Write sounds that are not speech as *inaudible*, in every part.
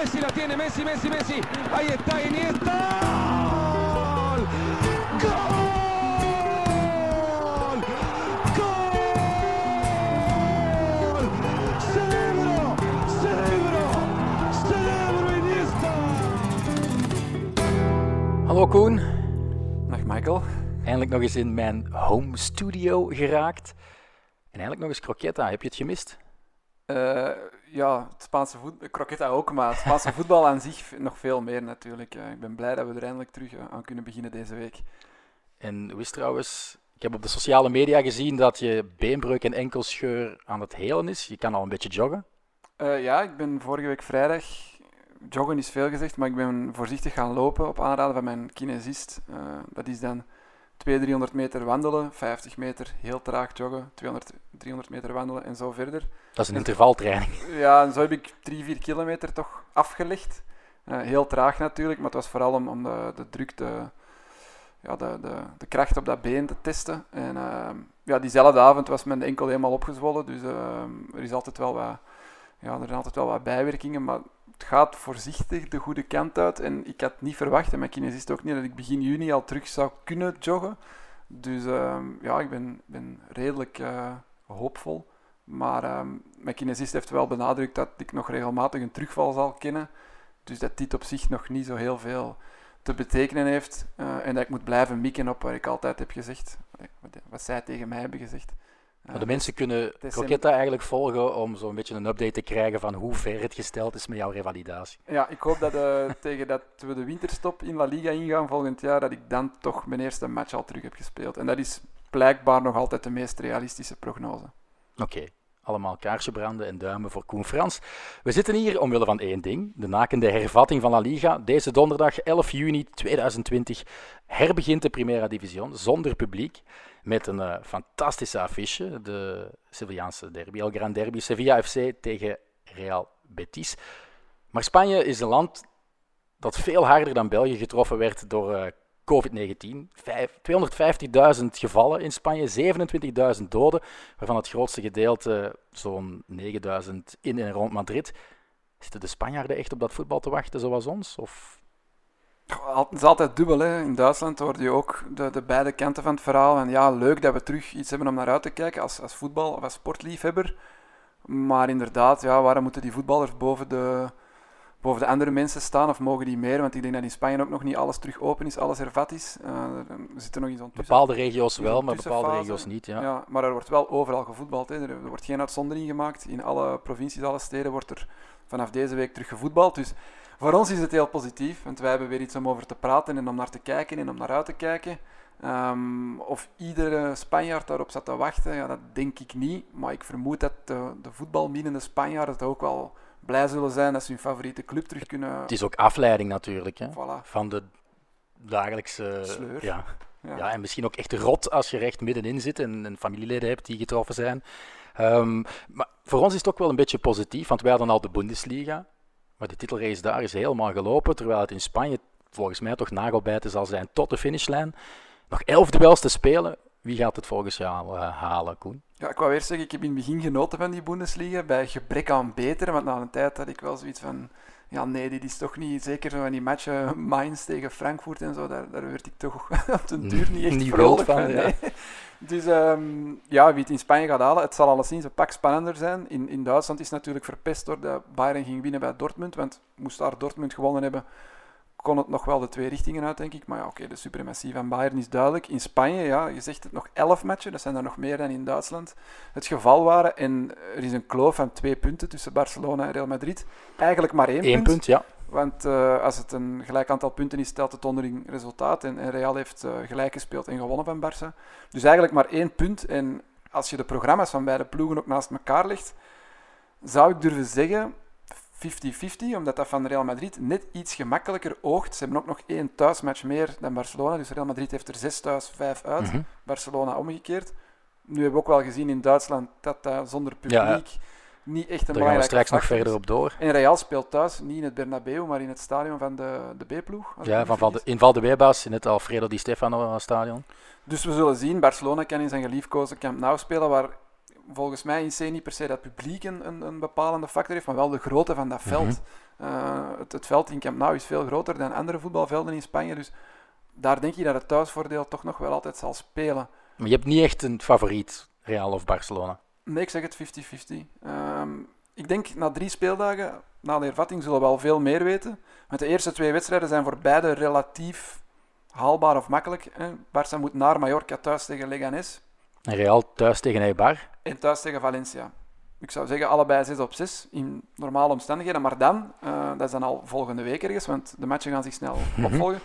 Messi la tiene, Messi, Messi, Messi. Ahí está Iniesta. ¡Gol! ¡Gol! ¡Gol! ¡Cerebro! ¡Cerebro! ¡Cerebro Iniesta! Hallo Koen, Dag Michael. eindelijk nog eens in mijn home studio geraakt. En eigenlijk nog eens croquetta, heb je het gemist? Eh, ja, het Spaanse voetbal, croqueta ook, maar het Spaanse voetbal aan zich nog veel meer natuurlijk. Ik ben blij dat we er eindelijk terug eh, aan kunnen beginnen deze week. En hoe is trouwens, ik heb op de sociale media gezien dat je beenbreuk en enkelscheur aan het helen is. Je kan al een beetje joggen. Eh, ja, ik ben vorige week vrijdag, joggen is veel gezegd, maar ik ben voorzichtig gaan lopen op aanraden van mijn kinesist. Eh, dat is dan 200, 300 meter wandelen, 50 meter heel traag joggen, 200, 300 meter wandelen en zo verder. Dat is een intervaltraining. *laughs* Ja, en zo heb ik 3, 4 kilometer toch afgelegd. Eh, heel traag natuurlijk, maar het was vooral om, om de, de druk, de, ja, de, de, de kracht op dat been te testen. En ehm, ja, diezelfde avond was mijn enkel helemaal opgezwollen, dus ehm, er, is altijd wel wat, ja, er zijn altijd wel wat bijwerkingen, maar het gaat voorzichtig de goede kant uit. En ik had niet verwacht, en mijn kinesist ook niet, dat ik begin juni al terug zou kunnen joggen. Dus ehm, ja, ik ben, ben redelijk eh, hoopvol. Maar ehm, mijn kinesist heeft wel benadrukt dat ik nog regelmatig een terugval zal kennen. Dus dat dit op zich nog niet zo heel veel te betekenen heeft. eh, en dat ik moet blijven mikken op wat ik altijd heb gezegd. Wat zij tegen mij hebben gezegd. Maar de mensen kunnen croquetta eigenlijk volgen om zo'n beetje een update te krijgen van hoe ver het gesteld is met jouw revalidatie. Ja, ik hoop dat eh, *laughs* tegen dat we de winterstop in La Liga ingaan volgend jaar, dat ik dan toch mijn eerste match al terug heb gespeeld. En dat is blijkbaar nog altijd de meest realistische prognose. Oké, allemaal kaarsje branden en duimen voor Koen Frans. We zitten hier omwille van één ding, de nakende hervatting van La Liga. Deze donderdag 11 juni 2020 herbegint de Primera Division zonder publiek. Met een eh, fantastische affiche, de Sevillaanse derby, El Gran Derby, Sevilla FC tegen Real Betis. Maar Spanje is een land dat veel harder dan België getroffen werd door eh, COVID-19. Vijf- 250.000 gevallen in Spanje, 27.000 doden, waarvan het grootste gedeelte, zo'n 9.000 in en rond Madrid. Zitten de Spanjaarden echt op dat voetbal te wachten zoals ons? Of Het is altijd dubbel. Hè. In Duitsland hoorde je ook de, de beide kanten van het verhaal. En ja, leuk dat we terug iets hebben om naar uit te kijken als, als voetbal of als sportliefhebber. Maar inderdaad, ja, waarom moeten die voetballers boven de, boven de andere mensen staan? Of mogen die meer? Want ik denk dat in Spanje ook nog niet alles terug open is, alles hervat is. Eh, er zitten nog in zo'n tussen- bepaalde regio's wel, maar bepaalde regio's niet. Ja. Ja, maar er wordt wel overal gevoetbald. Hè. Er, wordt geen uitzondering gemaakt. In alle provincies, alle steden wordt er vanaf deze week terug gevoetbald. Dus voor ons is het heel positief, want wij hebben weer iets om over te praten en om naar te kijken en om naar uit te kijken. Ehm, of iedere Spanjaard daarop zat te wachten, ja, dat denk ik niet. Maar ik vermoed dat de, de voetbalmienende Spanjaarden toch ook wel blij zullen zijn dat ze hun favoriete club terug kunnen... Het is ook afleiding natuurlijk hè, Voilà. van de dagelijkse Sleur. Ja, Ja. ja, en misschien ook echt rot als je er echt middenin zit en, en familieleden hebt die getroffen zijn. Ehm, maar voor ons is het ook wel een beetje positief, want wij hadden al de Bundesliga. Maar de titelrace daar is helemaal gelopen, terwijl het in Spanje volgens mij toch nagelbijten zal zijn tot de finishlijn. Nog elf duels te spelen. Wie gaat het volgens jou eh, halen, Koen? Ja, ik wou eerst zeggen, ik heb in het begin genoten van die Bundesliga, bij gebrek aan beter, want na een tijd had ik wel zoiets van, ja nee, dit is toch niet, zeker zo van die matchen Mainz tegen Frankfurt en zo, daar, daar werd ik toch *laughs* op den duur niet *laughs* echt Niet vrolijk van, ja. Dus ehm, ja, wie het in Spanje gaat halen, het zal alleszins een pak spannender zijn. In, in Duitsland is het natuurlijk verpest doordat Bayern ging winnen bij Dortmund, want moest daar Dortmund gewonnen hebben, kon het nog wel de twee richtingen uit, denk ik. Maar ja, oké, de suprematie van Bayern is duidelijk. In Spanje, ja, je zegt het nog elf matchen, dat zijn er nog meer dan in Duitsland, het geval waren. En er is een kloof van twee punten tussen Barcelona en Real Madrid. Eigenlijk maar één, Eén punt. punt, ja. Want eh, als het een gelijk aantal punten is, telt het onderling resultaat. En, en Real heeft eh, gelijk gespeeld en gewonnen van Barça. Dus eigenlijk maar één punt. En als je de programma's van beide ploegen ook naast elkaar legt, zou ik durven zeggen 50-50, omdat dat van Real Madrid net iets gemakkelijker oogt. Ze hebben ook nog één thuismatch meer dan Barcelona. Dus Real Madrid heeft er zes thuis, vijf uit. Mhm. Barcelona omgekeerd. Nu hebben we ook wel gezien in Duitsland dat dat zonder Ja, publiek niet echt een Daar gaan we belangrijke straks nog verder op door. En Real speelt thuis, niet in het Bernabeu, maar in het stadion van de, de B-ploeg. Ja, van de, in Valdebebas, in het Alfredo Di Stefano stadion. Dus we zullen zien, Barcelona kan in zijn geliefkozen Camp Nou spelen, waar volgens mij in C niet per se dat publiek een, een, een bepalende factor heeft, maar wel de grootte van dat veld. Mhm. Uh, het, het veld in Camp Nou is veel groter dan andere voetbalvelden in Spanje, dus daar denk ik dat het thuisvoordeel toch nog wel altijd zal spelen. Maar je hebt niet echt een favoriet, Real of Barcelona? Nee, ik zeg het 50-50. Ehm, ik denk na drie speeldagen, na de hervatting, zullen we wel veel meer weten. Met de eerste twee wedstrijden zijn voor beide relatief haalbaar of makkelijk. Hè. Barça moet naar Mallorca thuis tegen Leganés. En Real thuis tegen Eibar. En thuis tegen Valencia. Ik zou zeggen allebei 6 op 6 in normale omstandigheden. Maar dan, uh, dat is dan al volgende week ergens, want de matchen gaan zich snel opvolgen,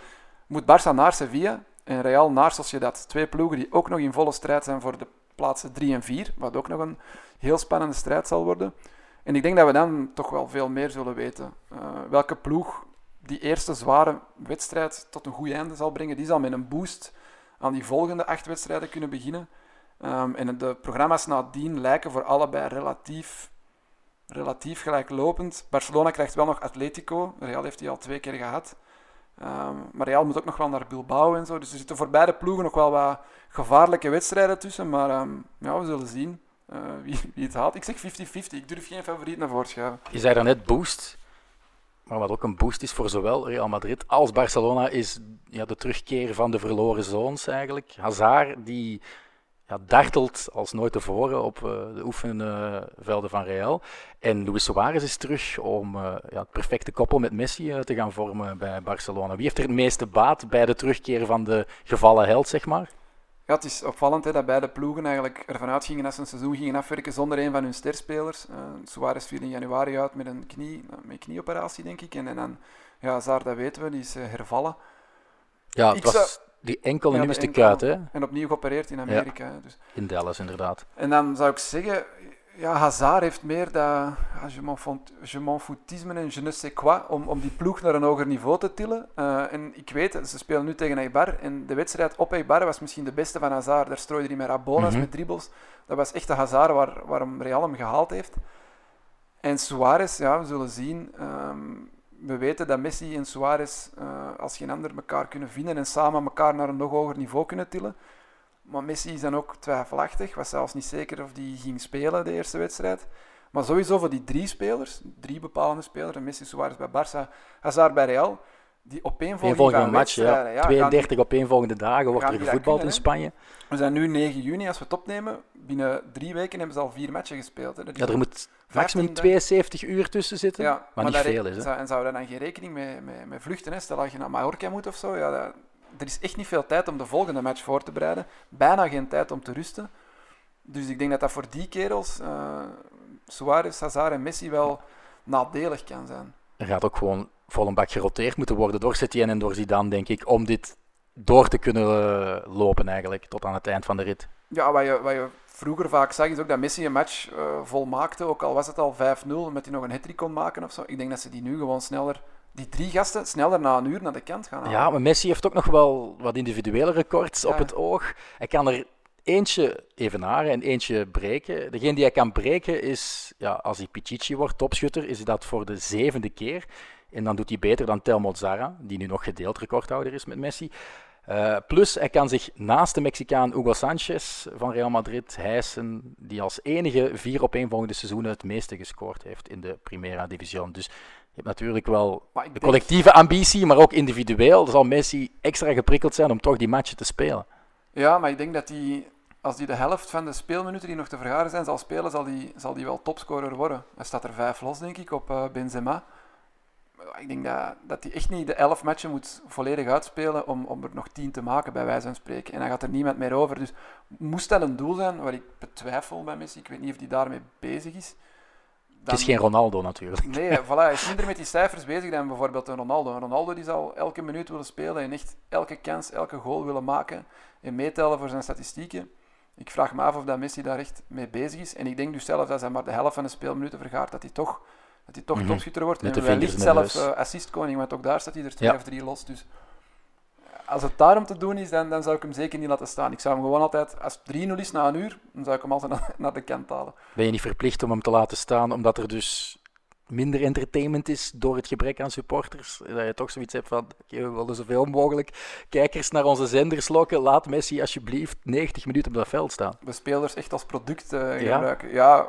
moet Barça naar Sevilla en Real naar Sociedad. Twee ploegen die ook nog in volle strijd zijn voor de plaatsen 3 en 4, wat ook nog een heel spannende strijd zal worden. En ik denk dat we dan toch wel veel meer zullen weten. Uh, welke ploeg die eerste zware wedstrijd tot een goed einde zal brengen, die zal met een boost aan die volgende acht wedstrijden kunnen beginnen. Um, en de programma's nadien lijken voor allebei relatief, relatief gelijklopend. Barcelona krijgt wel nog Atletico. Real heeft die al twee keer gehad. Um, maar Real moet ook nog wel naar Bilbao en zo. Dus er zitten voor beide ploegen nog wel wat gevaarlijke wedstrijden tussen. Maar um, ja, we zullen zien wie, wie, het haalt. Ik zeg 50-50. Ik durf geen favoriet naar voren schuiven. Je zei daarnet boost. Maar wat ook een boost is voor zowel Real Madrid als Barcelona, is ja, de terugkeer van de verloren zoons eigenlijk. Hazard, die ja, dartelt als nooit tevoren op uh, de oefenvelden van Real. En Luis Suarez is terug om uh, ja, het perfecte koppel met Messi uh, te gaan vormen bij Barcelona. Wie heeft er het meeste baat bij de terugkeer van de gevallen held, zeg maar? Ja, het is opvallend hè, dat beide ploegen eigenlijk ervan uitgingen dat ze een seizoen gingen afwerken zonder een van hun sterspelers. Suarez viel in januari uit met een, knie, met een knieoperatie, denk ik. En, en dan, ja, Hazard, dat weten we, die is hervallen. Ja, het was... Zou die enkel en ja, nu is de kuit, hè? En opnieuw geopereerd in Amerika. Ja, dus. In Dallas, inderdaad. En dan zou ik zeggen, ja, Hazard heeft meer dat je m'en foutisme en je ne sais quoi om, om die ploeg naar een hoger niveau te tillen. Uh, en ik weet, ze spelen nu tegen Eibar en de wedstrijd op Eibar was misschien de beste van Hazard. Daar strooide hij met rabonas, mm -hmm. met dribbles. Dat was echt de Hazard waar, waarom Real hem gehaald heeft. En Suarez, ja, we zullen zien. Um, we weten dat Messi en Suarez uh, als geen ander elkaar kunnen vinden en samen elkaar naar een nog hoger niveau kunnen tillen. Maar Messi is dan ook twijfelachtig, was zelfs niet zeker of die ging spelen de eerste wedstrijd. Maar sowieso voor die drie spelers, drie bepalende spelers, Messi, Suarez bij Barça, Hazard bij Real, die opeenvolging van match, ja. ja 32 die, opeenvolgende dagen wordt er gevoetbald in Spanje. We zijn nu 9 juni, als we het opnemen. Binnen drie weken hebben ze al vier matchen gespeeld. Hè. Ja, er moet maximum 72 uur tussen zitten, ja, maar, maar niet veel is. Hè. En zou je dan geen rekening mee, mee, mee vluchten? Hè? Stel dat je naar Mallorca moet of zo. Ja, dat, er is echt niet veel tijd om de volgende match voor te bereiden. Bijna geen tijd om te rusten. Dus ik denk dat dat voor die kerels, uh, Suarez, Hazard en Messi, wel nadelig kan zijn. Er gaat ook gewoon vol een bak geroteerd moeten worden door Setien en door Zidane, denk ik, om dit door te kunnen uh, lopen eigenlijk, tot aan het eind van de rit. Ja, wat je, wat je vroeger vaak zag, is ook dat Messi een match uh, volmaakte, ook al was het al 5-0, met hij nog een hat kon maken of zo. Ik denk dat ze die nu gewoon sneller, die drie gasten, sneller na een uur naar de kant gaan halen. Ja, maar Messi heeft ook nog wel wat individuele records ja. op het oog. Hij kan er eentje evenaren en eentje breken. Degene die hij kan breken is, ja, als hij Pichichi wordt, topschutter, is dat voor de zevende keer. En dan doet hij beter dan Telmo Zara, die nu nog gedeeld recordhouder is met Messi. Uh, plus, hij kan zich naast de Mexicaan Hugo Sanchez van Real Madrid hijsen, die als enige vier opeenvolgende seizoenen het meeste gescoord heeft in de Primera Division. Dus je hebt natuurlijk wel de collectieve ambitie, maar ook individueel zal Messi extra geprikkeld zijn om toch die matchen te spelen. Ja, maar ik denk dat hij, als hij de helft van de speelminuten die nog te vergaren zijn zal spelen, zal hij zal die wel topscorer worden. Hij staat er vijf los, denk ik, op uh, Benzema ik denk dat, dat hij echt niet de elf matchen moet volledig uitspelen om, om er nog tien te maken, bij wijze van spreken. En dan gaat er niemand meer over. Dus moest dat een doel zijn, waar ik betwijfel bij Messi, ik weet niet of hij daarmee bezig is. Dan... Het is geen Ronaldo natuurlijk. Nee, voilà, hij is minder met die cijfers bezig dan bijvoorbeeld een Ronaldo. Een Ronaldo die zal elke minuut willen spelen en echt elke kans, elke goal willen maken en meetellen voor zijn statistieken. Ik vraag me af of dat Messi daar echt mee bezig is. En ik denk dus zelf dat hij maar de helft van de speelminuten vergaat, dat hij toch dat hij toch mm -hmm. topschutter wordt. Met en wellicht zelfs uh, assistkoning, want ook daar staat hij er twee ja. of drie los. Dus als het daarom te doen is, dan, dan zou ik hem zeker niet laten staan. Ik zou hem gewoon altijd, als het 3-0 is na een uur, dan zou ik hem altijd *laughs* naar, naar de kant halen. Ben je niet verplicht om hem te laten staan, omdat er dus minder entertainment is door het gebrek aan supporters. Dat je toch zoiets hebt van, we willen zoveel mogelijk kijkers naar onze zenders lokken. Laat Messi alsjeblieft 90 minuten op dat veld staan. De spelers echt als product eh, Ja. gebruiken. Ja,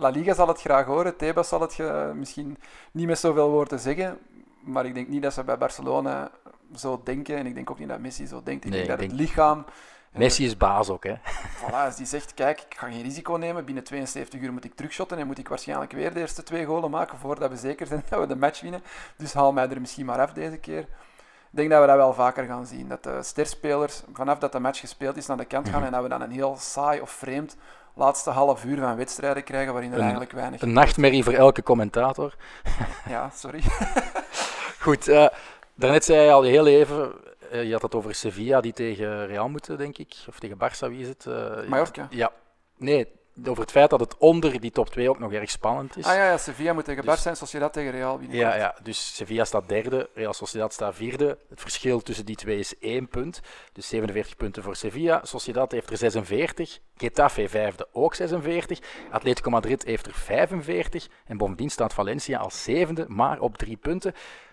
La Liga zal het graag horen. Tebas zal het misschien niet met zoveel woorden zeggen. Maar ik denk niet dat ze bij Barcelona zo denken. En ik denk ook niet dat Messi zo denkt. Ik Nee, denk dat het lichaam... Messi is baas ook, hè. Voilà, als die zegt, kijk, ik ga geen risico nemen. Binnen 72 uur moet ik terugshotten en moet ik waarschijnlijk weer de eerste twee golen maken voordat we zeker zijn *laughs* dat we de match winnen. Dus haal mij er misschien maar af deze keer. Ik denk dat we dat wel vaker gaan zien. Dat de sterspelers vanaf dat de match gespeeld is naar de kant gaan Mhm. en dat we dan een heel saai of vreemd laatste half uur van wedstrijden krijgen waarin er Een- eigenlijk weinig... Een nachtmerrie voor elke commentator. *laughs* Ja, sorry. *laughs* Goed, eh, daarnet zei je al heel even, eh, je had het over Sevilla die tegen Real moeten, denk ik. Of tegen Barça, wie is het? Eh, Mallorca. Ja, nee, over het feit dat het onder die top 2 ook nog erg spannend is. Ah ja, ja Sevilla moet tegen Dus- Barça en Sociedad tegen Real binnenkort. Ja, ja, dus Sevilla staat derde, Real Sociedad staat vierde. Het verschil tussen die twee is één punt. Dus 47 punten voor Sevilla. Sociedad heeft er 46. Getafe vijfde, ook 46. Atletico Madrid heeft er 45. En bovendien staat Valencia als zevende, maar op drie punten.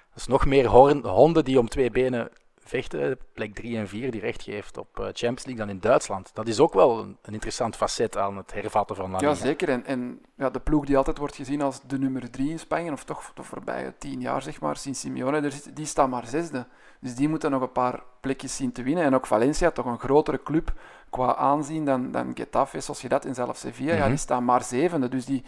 Dat is nog meer honden die om twee benen vechten. Plek 3 en 4 die recht geeft op eh, Champions League dan in Duitsland. Dat is ook wel een, een interessant facet aan het hervatten van La Liga. Ja, zeker. En, en ja, de ploeg die altijd wordt gezien als de nummer drie in Spanje, of toch de voorbije tien jaar, zeg maar, sinds Simeone die staat maar zesde. Dus die moeten nog een paar plekjes zien te winnen. En ook Valencia, toch een grotere club qua aanzien dan, dan Getafe, Sociedad en zelfs Sevilla, ja, Mhm. die staan maar zevende. Dus die,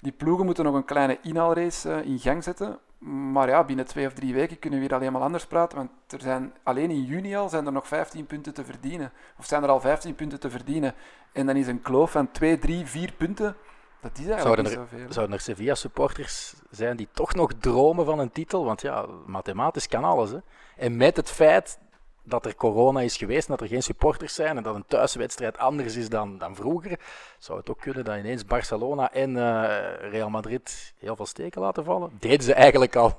die ploegen moeten nog een kleine inhaalrace eh, in gang zetten. Maar ja, binnen twee of drie weken kunnen we weer alleen maar anders praten. Want er zijn, alleen in juni al zijn er nog 15 punten te verdienen. Of zijn er al 15 punten te verdienen. En dan is een kloof van 2, 3, 4 punten. Dat is eigenlijk Zouden niet er- zoveel. Zouden er Sevilla-supporters zijn die toch nog dromen van een titel? Want ja, mathematisch kan alles. Hè? En met het feit dat er corona is geweest en dat er geen supporters zijn en dat een thuiswedstrijd anders is dan, dan vroeger, zou het ook kunnen dat ineens Barcelona en eh, Real Madrid heel veel steken laten vallen. Deden ze eigenlijk al *laughs*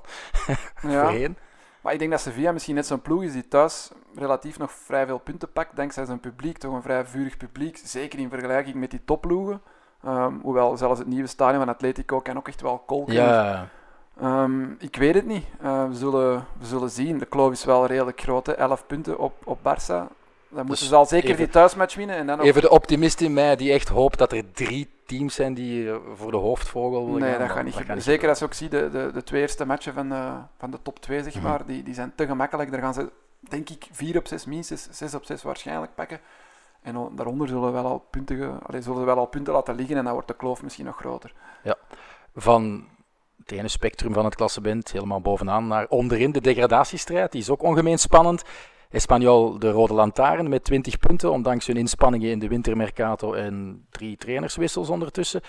Ja. voorheen. Maar ik denk dat Sevilla misschien net zo'n ploeg is die thuis relatief nog vrij veel punten pakt, dankzij zijn publiek, toch een vrij vurig publiek, zeker in vergelijking met die topploegen. Ehm, hoewel zelfs het nieuwe stadion van Atletico kan ook echt wel kolken. Ja, Ehm, ik weet het niet. Eh, we, zullen, we zullen zien. De kloof is wel redelijk groot, hè. 11 punten op, op Barça. Dan moeten ze al zeker even- die thuismatch winnen. En dan even de optimist in mij die echt hoopt dat er drie teams zijn die eh, voor de hoofdvogel willen Nee, gaan. dat maar gaat niet gebeuren. Zeker als je ook ziet, de, de, de twee eerste matchen van de, van de top 2, zeg maar, die, die zijn te gemakkelijk. Daar gaan ze, denk ik, 4 op 6 minstens, 6 op 6 waarschijnlijk pakken. En daaronder zullen, we wel al punten, allee, zullen ze wel al punten laten liggen en dan wordt de kloof misschien nog groter. van het ene spectrum van het klassement helemaal bovenaan naar onderin. De degradatiestrijd die is ook ongemeen spannend. Espanyol de rode lantaarn met 20 punten, ondanks hun inspanningen in de wintermercato en drie trainerswissels ondertussen.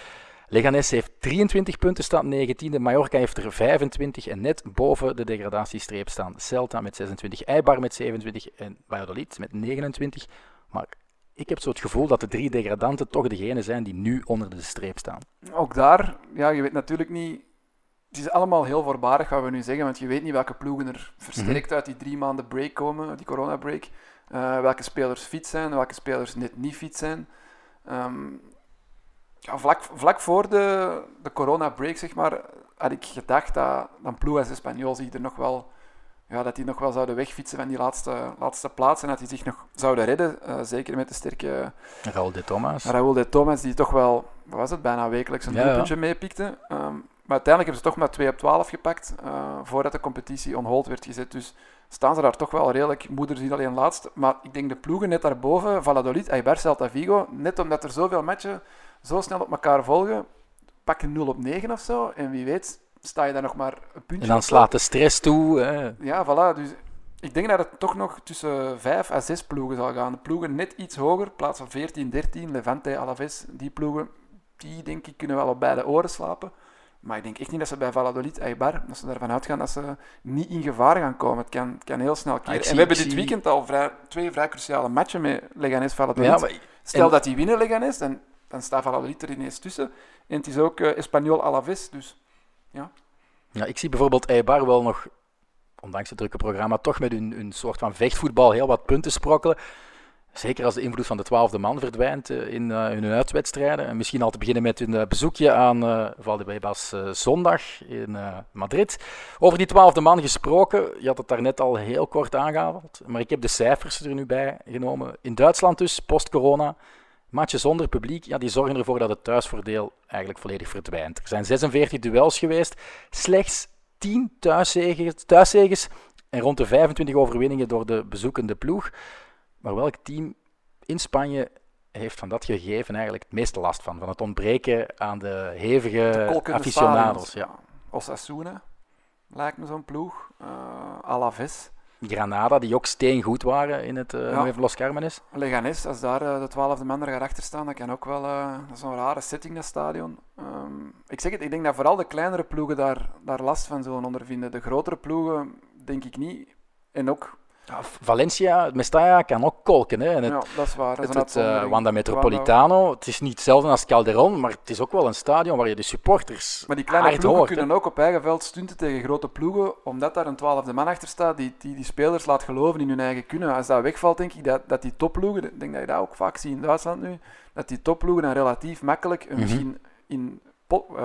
Leganés heeft 23 punten, staat 19e. Mallorca heeft er 25 en net boven de degradatiestreep staan Celta met 26, Eibar met 27 en Valladolid met 29. Maar ik heb zo het gevoel dat de drie degradanten toch degene zijn die nu onder de streep staan. Ook daar, ja, je weet natuurlijk niet... Het is allemaal heel voorbarig wat we nu zeggen, want je weet niet welke ploegen er versterkt uit die drie maanden break komen, die corona-break. Eh, welke spelers fit zijn, welke spelers net niet fit zijn. Ehm, ja, vlak, vlak voor de, de corona-break, zeg maar, had ik gedacht dat een ploeg als Espanyol zich er nog wel, ja, dat die nog wel zouden wegfietsen van die laatste, laatste plaats en dat die zich nog zouden redden. eh, zeker met de sterke Raúl de Thomas. Raúl de Thomas, die toch wel, wat was het, bijna wekelijks een Ja, doelpuntje meepikte. Ehm, maar uiteindelijk hebben ze toch maar 2 op 12 gepakt, eh, voordat de competitie on hold werd gezet. Dus staan ze daar toch wel redelijk, moeder ziet alleen laatst. Maar ik denk de ploegen net daarboven, Valladolid, Eibar, Celta Vigo, net omdat er zoveel matchen zo snel op elkaar volgen, pakken 0 op 9 of zo. En wie weet, sta je daar nog maar een puntje En dan slaat de stress toe. Hè. Ja, voilà. Dus ik denk dat het toch nog tussen 5 à 6 ploegen zal gaan. De ploegen net iets hoger, plaats van 14, 13, Levante, Alaves, die ploegen, die denk ik kunnen wel op beide oren slapen. Maar ik denk echt niet dat ze bij Valladolid, Eibar, dat ze ervan uitgaan dat ze niet in gevaar gaan komen. Het kan, het kan heel snel keren. en we hebben dit weekend al vrij, twee vrij cruciale matchen met Leganés Valladolid. Ja, maar Stel en- dat die winnen Leganés, dan, dan staat Valladolid er ineens tussen. En het is ook eh, Espanyol Alaves, dus ja, ik zie bijvoorbeeld Eibar wel nog, ondanks het drukke programma, toch met hun, hun soort van vechtvoetbal heel wat punten sprokkelen. Zeker als de invloed van de twaalfde man verdwijnt in, uh, in, hun uitwedstrijden. En misschien al te beginnen met hun uh, bezoekje aan uh, Valdebebas zondag in Madrid. Over die twaalfde man gesproken, je had het daarnet al heel kort aangehaald, maar ik heb de cijfers er nu bij genomen. In Duitsland dus, post-corona, matchen zonder publiek, ja, die zorgen ervoor dat het thuisvoordeel eigenlijk volledig verdwijnt. Er zijn 46 duels geweest, slechts 10 thuiszegens, thuiszegens en rond de 25 overwinningen door de bezoekende ploeg. Maar welk team in Spanje heeft van dat gegeven eigenlijk het meeste last van? Van het ontbreken aan de hevige de aficionados. Ja. Osasuna lijkt me zo'n ploeg. Uh, Alaves. Granada, die ook steengoed waren in het uh, ja. Los Carmenes. Leganes, als daar uh, de twaalfde man er gaat achter staan, dat kan ook wel uh, zo'n rare setting, dat stadion. Um, ik zeg het, ik denk dat vooral de kleinere ploegen daar, daar last van zullen ondervinden. De grotere ploegen, denk ik niet. En ook ja, Valencia, Mestalla kan ook kolken. Hè. En het, ja, dat is waar. Dat het, het uh, Wanda Metropolitano, het is niet hetzelfde als Calderon, maar het is ook wel een stadion waar je de supporters Maar die kleine ploegen hoort, kunnen ook op eigen veld stunten tegen grote ploegen, omdat daar een twaalfde man achter staat die, die die spelers laat geloven in hun eigen kunnen. Als dat wegvalt, denk ik dat, dat die topploegen, ik denk dat je dat ook vaak ziet in Duitsland nu, dat die topploegen dan relatief makkelijk, mm -hmm. misschien in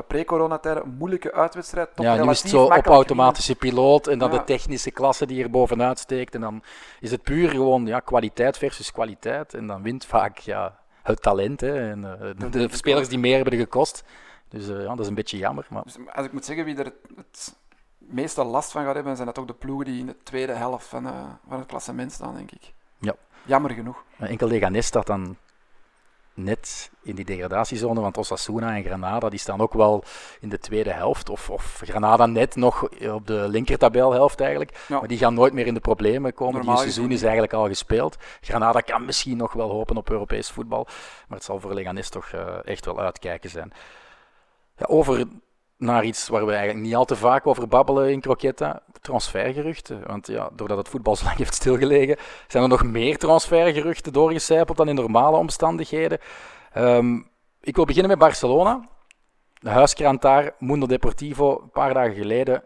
pre-coronatijden een moeilijke uitwedstrijd. Toch ja, nu is het zo op automatische piloot en dan ja. de technische klasse die er bovenuit steekt. En dan is het puur gewoon ja, kwaliteit versus kwaliteit. En dan wint vaak ja, het talent hè, en uh, de, de, de spelers die meer hebben gekost. Dus uh, ja, dat is een beetje jammer. Maar... Dus als ik moet zeggen wie er het, het meeste last van gaat hebben, zijn dat ook de ploegen die in de tweede helft van, uh, van het klassement staan, denk ik. Ja. Jammer genoeg. Enkel Leganes staat dan net in die degradatiezone, want Osasuna en Granada die staan ook wel in de tweede helft. Of, of Granada net nog op de linkertabelhelft eigenlijk. Ja. Maar die gaan nooit meer in de problemen komen. Normaal die seizoen is eigenlijk al gespeeld. Granada kan misschien nog wel hopen op Europees voetbal. Maar het zal voor Leganes toch uh, echt wel uitkijken zijn. Ja, over naar iets waar we eigenlijk niet al te vaak over babbelen in Croquetta. Transfergeruchten. Want ja, doordat het voetbal zo lang heeft stilgelegen, zijn er nog meer transfergeruchten doorgecijpeld dan in normale omstandigheden. Um, ik wil beginnen met Barcelona. De huiskrant daar, Mundo Deportivo, een paar dagen geleden.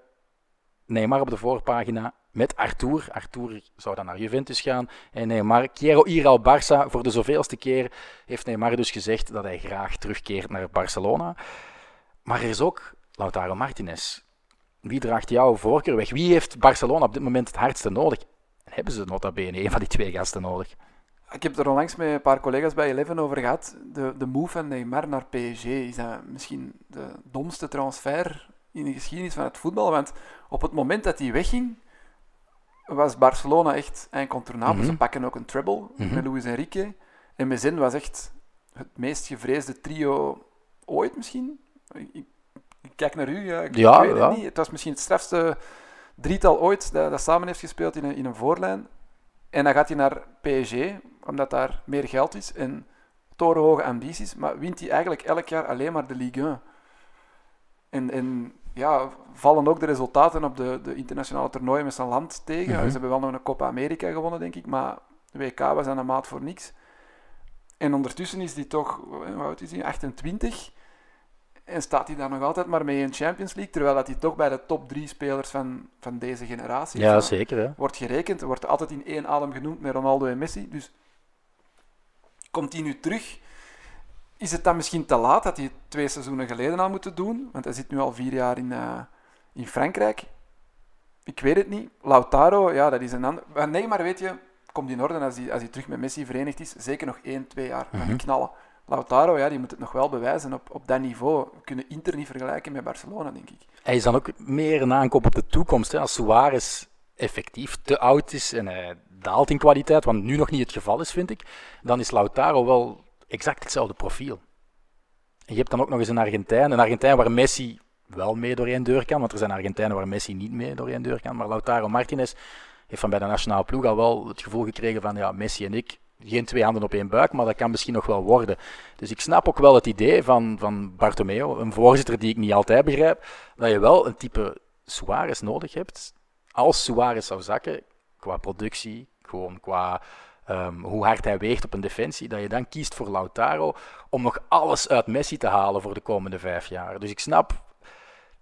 Neymar op de voorpagina met Artur. Artur zou dan naar Juventus gaan. En Neymar, quiero ir al Barça. Voor de zoveelste keer heeft Neymar dus gezegd dat hij graag terugkeert naar Barcelona. Maar er is ook Lautaro Martinez. Wie draagt jouw voorkeur weg? Wie heeft Barcelona op dit moment het hardste nodig? En hebben ze nota bene een van die twee gasten nodig? Ik heb er onlangs met een paar collega's bij Eleven over gehad. De, de move van Neymar naar PSG is dat misschien de domste transfer in de geschiedenis van het voetbal. Want op het moment dat hij wegging, was Barcelona echt incontournabel. Mm -hmm. Ze pakken ook een treble mm -hmm. met Luis Enrique. En Mezen was echt het meest gevreesde trio ooit misschien. Ik, ik kijk naar u, ja, ik, ja, weet ja. het niet. Het was misschien het strafste drietal ooit dat, dat samen heeft gespeeld in een, in een voorlijn. En dan gaat hij naar PSG, omdat daar meer geld is en torenhoge ambities. Maar wint hij eigenlijk elk jaar alleen maar de Ligue 1. En, en ja, vallen ook de resultaten op de, de internationale toernooien met zijn land tegen. Mhm. Ze hebben wel nog een Copa America gewonnen, denk ik. Maar de WK was aan de maat voor niks. En ondertussen is hij toch, hoe oud is hij? 28. En staat hij daar nog altijd maar mee in Champions League, terwijl dat hij toch bij de top drie spelers van, van deze generatie Ja, van- zeker. Hè? wordt gerekend. Er wordt altijd in één adem genoemd met Ronaldo en Messi. Dus komt hij nu terug? Is het dan misschien te laat dat hij het twee seizoenen geleden al moeten doen? Want hij zit nu al vier jaar in, eh, in Frankrijk. Ik weet het niet. Lautaro, ja, dat is een ander. Maar nee, maar weet je, komt in orde als hij, als hij terug met Messi verenigd is. Zeker nog één, twee jaar van Mhm. knallen. Lautaro, ja, die moet het nog wel bewijzen op, op dat niveau. We kunnen Inter niet vergelijken met Barcelona, denk ik. Hij is dan ook meer een aankoop op de toekomst. Hè. Als Suarez effectief te oud is en hij daalt in kwaliteit, wat nu nog niet het geval is, vind ik, dan is Lautaro wel exact hetzelfde profiel. En je hebt dan ook nog eens een Argentijn. Een Argentijn waar Messi wel mee door één deur kan, want er zijn Argentijnen waar Messi niet mee door één deur kan. Maar Lautaro Martinez heeft van bij de nationale ploeg al wel het gevoel gekregen van ja, Messi en ik, geen twee handen op één buik, maar dat kan misschien nog wel worden. Dus ik snap ook wel het idee van, van Bartomeo, een voorzitter die ik niet altijd begrijp, dat je wel een type Suarez nodig hebt. Als Suarez zou zakken, qua productie, gewoon qua ehm, hoe hard hij weegt op een defensie, dat je dan kiest voor Lautaro om nog alles uit Messi te halen voor de komende vijf jaar. Dus ik snap,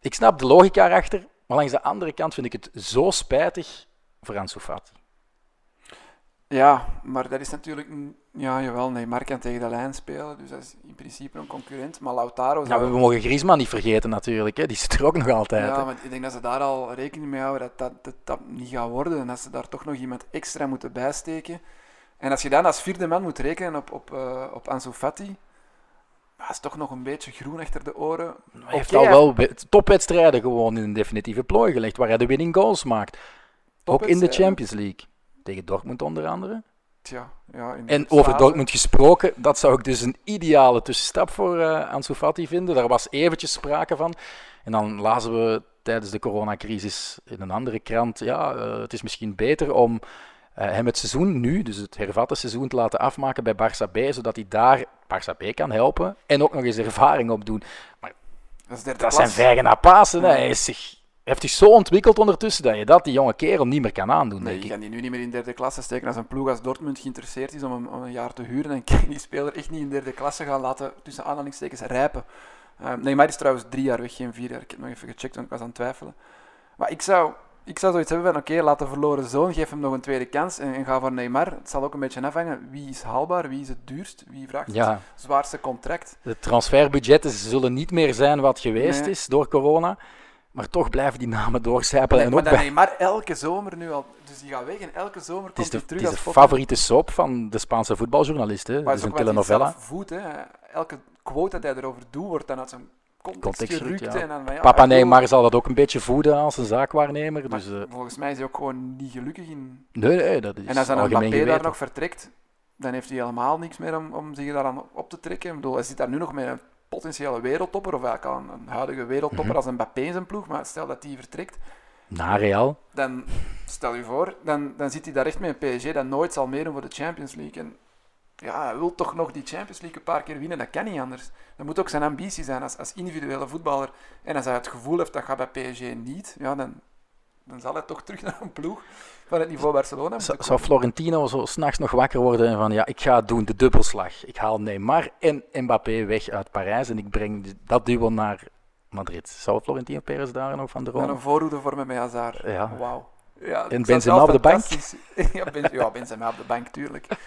ik snap de logica erachter, maar langs de andere kant vind ik het zo spijtig voor Ansu Fati. Ja, maar dat is natuurlijk... Ja, jawel, Neymar kan tegen de lijn spelen, dus dat is in principe een concurrent. Maar Lautaro... Zou- we mogen Griezmann niet vergeten natuurlijk, hè. die zit er ook nog altijd. Ja, hè. maar ik denk dat ze daar al rekening mee houden dat dat, dat dat niet gaat worden. En dat ze daar toch nog iemand extra moeten bijsteken. En als je dan als vierde man moet rekenen op, op, eh, op Ansu Fati, dat is toch nog een beetje groen achter de oren. Hij heeft al wel we- topwedstrijden gewoon in een definitieve plooi gelegd, waar hij de winning goals maakt. Ook in de. Champions League. Tegen Dortmund onder andere. Tja, ja, in En over fase. Dortmund gesproken, dat zou ik dus een ideale tussenstap voor eh Ansu Fati vinden. Daar was eventjes sprake van. En dan lazen we tijdens de coronacrisis in een andere krant, ja, eh, het is misschien beter om eh, hem het seizoen nu, dus het hervatte seizoen, te laten afmaken bij Barça B, zodat hij daar Barça B kan helpen en ook nog eens ervaring opdoen. Dat is Dat zijn vijgen na Pasen. hè. Ja. Hij is zich, heeft zich zo ontwikkeld ondertussen dat je dat die jonge kerel niet meer kan aandoen, Nee, je ik. kan die nu niet meer in derde klasse steken. Als een ploeg als Dortmund geïnteresseerd is om een, om een jaar te huren, dan *laughs* kan je die speler echt niet in derde klasse gaan laten, tussen aanhalingstekens, rijpen. Uh, Neymar is trouwens drie jaar weg, geen vier jaar. Ik heb nog even gecheckt, want ik was aan het twijfelen. Maar ik zou, ik zou zoiets hebben van, oké, laat de verloren zoon, geef hem nog een tweede kans en, en ga voor Neymar. Het zal ook een beetje afhangen, wie is haalbaar, wie is het duurst, wie vraagt het Ja, zwaarste contract. de transferbudgetten zullen niet meer zijn wat geweest Nee. is door corona. Maar toch blijven die namen doorcijpelen. Nee, En maar ook bij, Neymar elke zomer nu al, dus die gaat weg en elke zomer komt hij terug het is de favoriete soap van de Spaanse voetbaljournalist. Hè. Maar Het is een telenovela. voedt, hè. Elke quote dat hij erover doet, wordt dan uit zijn context, Context gerukt. ja. En dan, ja, Papa Neymar zal dat ook een beetje voeden als een zaakwaarnemer. maar Dus, eh, volgens mij is hij ook gewoon niet gelukkig in... nee, nee, dat is En als dan een Mbappé daar nog vertrekt, dan heeft hij helemaal niks meer om, om zich daaraan op te trekken. Ik bedoel, hij zit daar nu nog met een potentiële wereldtopper, of eigenlijk al een, huidige wereldtopper Mhm. als een Mbappé in zijn ploeg, maar stel dat die vertrekt, Na Real. dan stel je voor, dan, dan zit hij daar echt met een PSG dat nooit zal meedoen voor de Champions League. En ja, hij wil toch nog die Champions League een paar keer winnen, dat kan niet anders. Dat moet ook zijn ambitie zijn als, als individuele voetballer. En als hij het gevoel heeft dat gaat bij PSG niet, ja, dan, dan zal hij toch terug naar een ploeg van het niveau Barcelona moeten Zou, Florentino zo s'nachts nog wakker worden en van ja, ik ga doen, de dubbelslag. Ik haal Neymar en Mbappé weg uit Parijs en ik breng dat duo naar Madrid. Zou Florentino Perez daar nog van dromen? een voorhoede vormen met Hazard. Ja. Wauw. Ja, het Benzema op de bank? *laughs* ja, ben, ja, Benzema op de bank, tuurlijk. Maar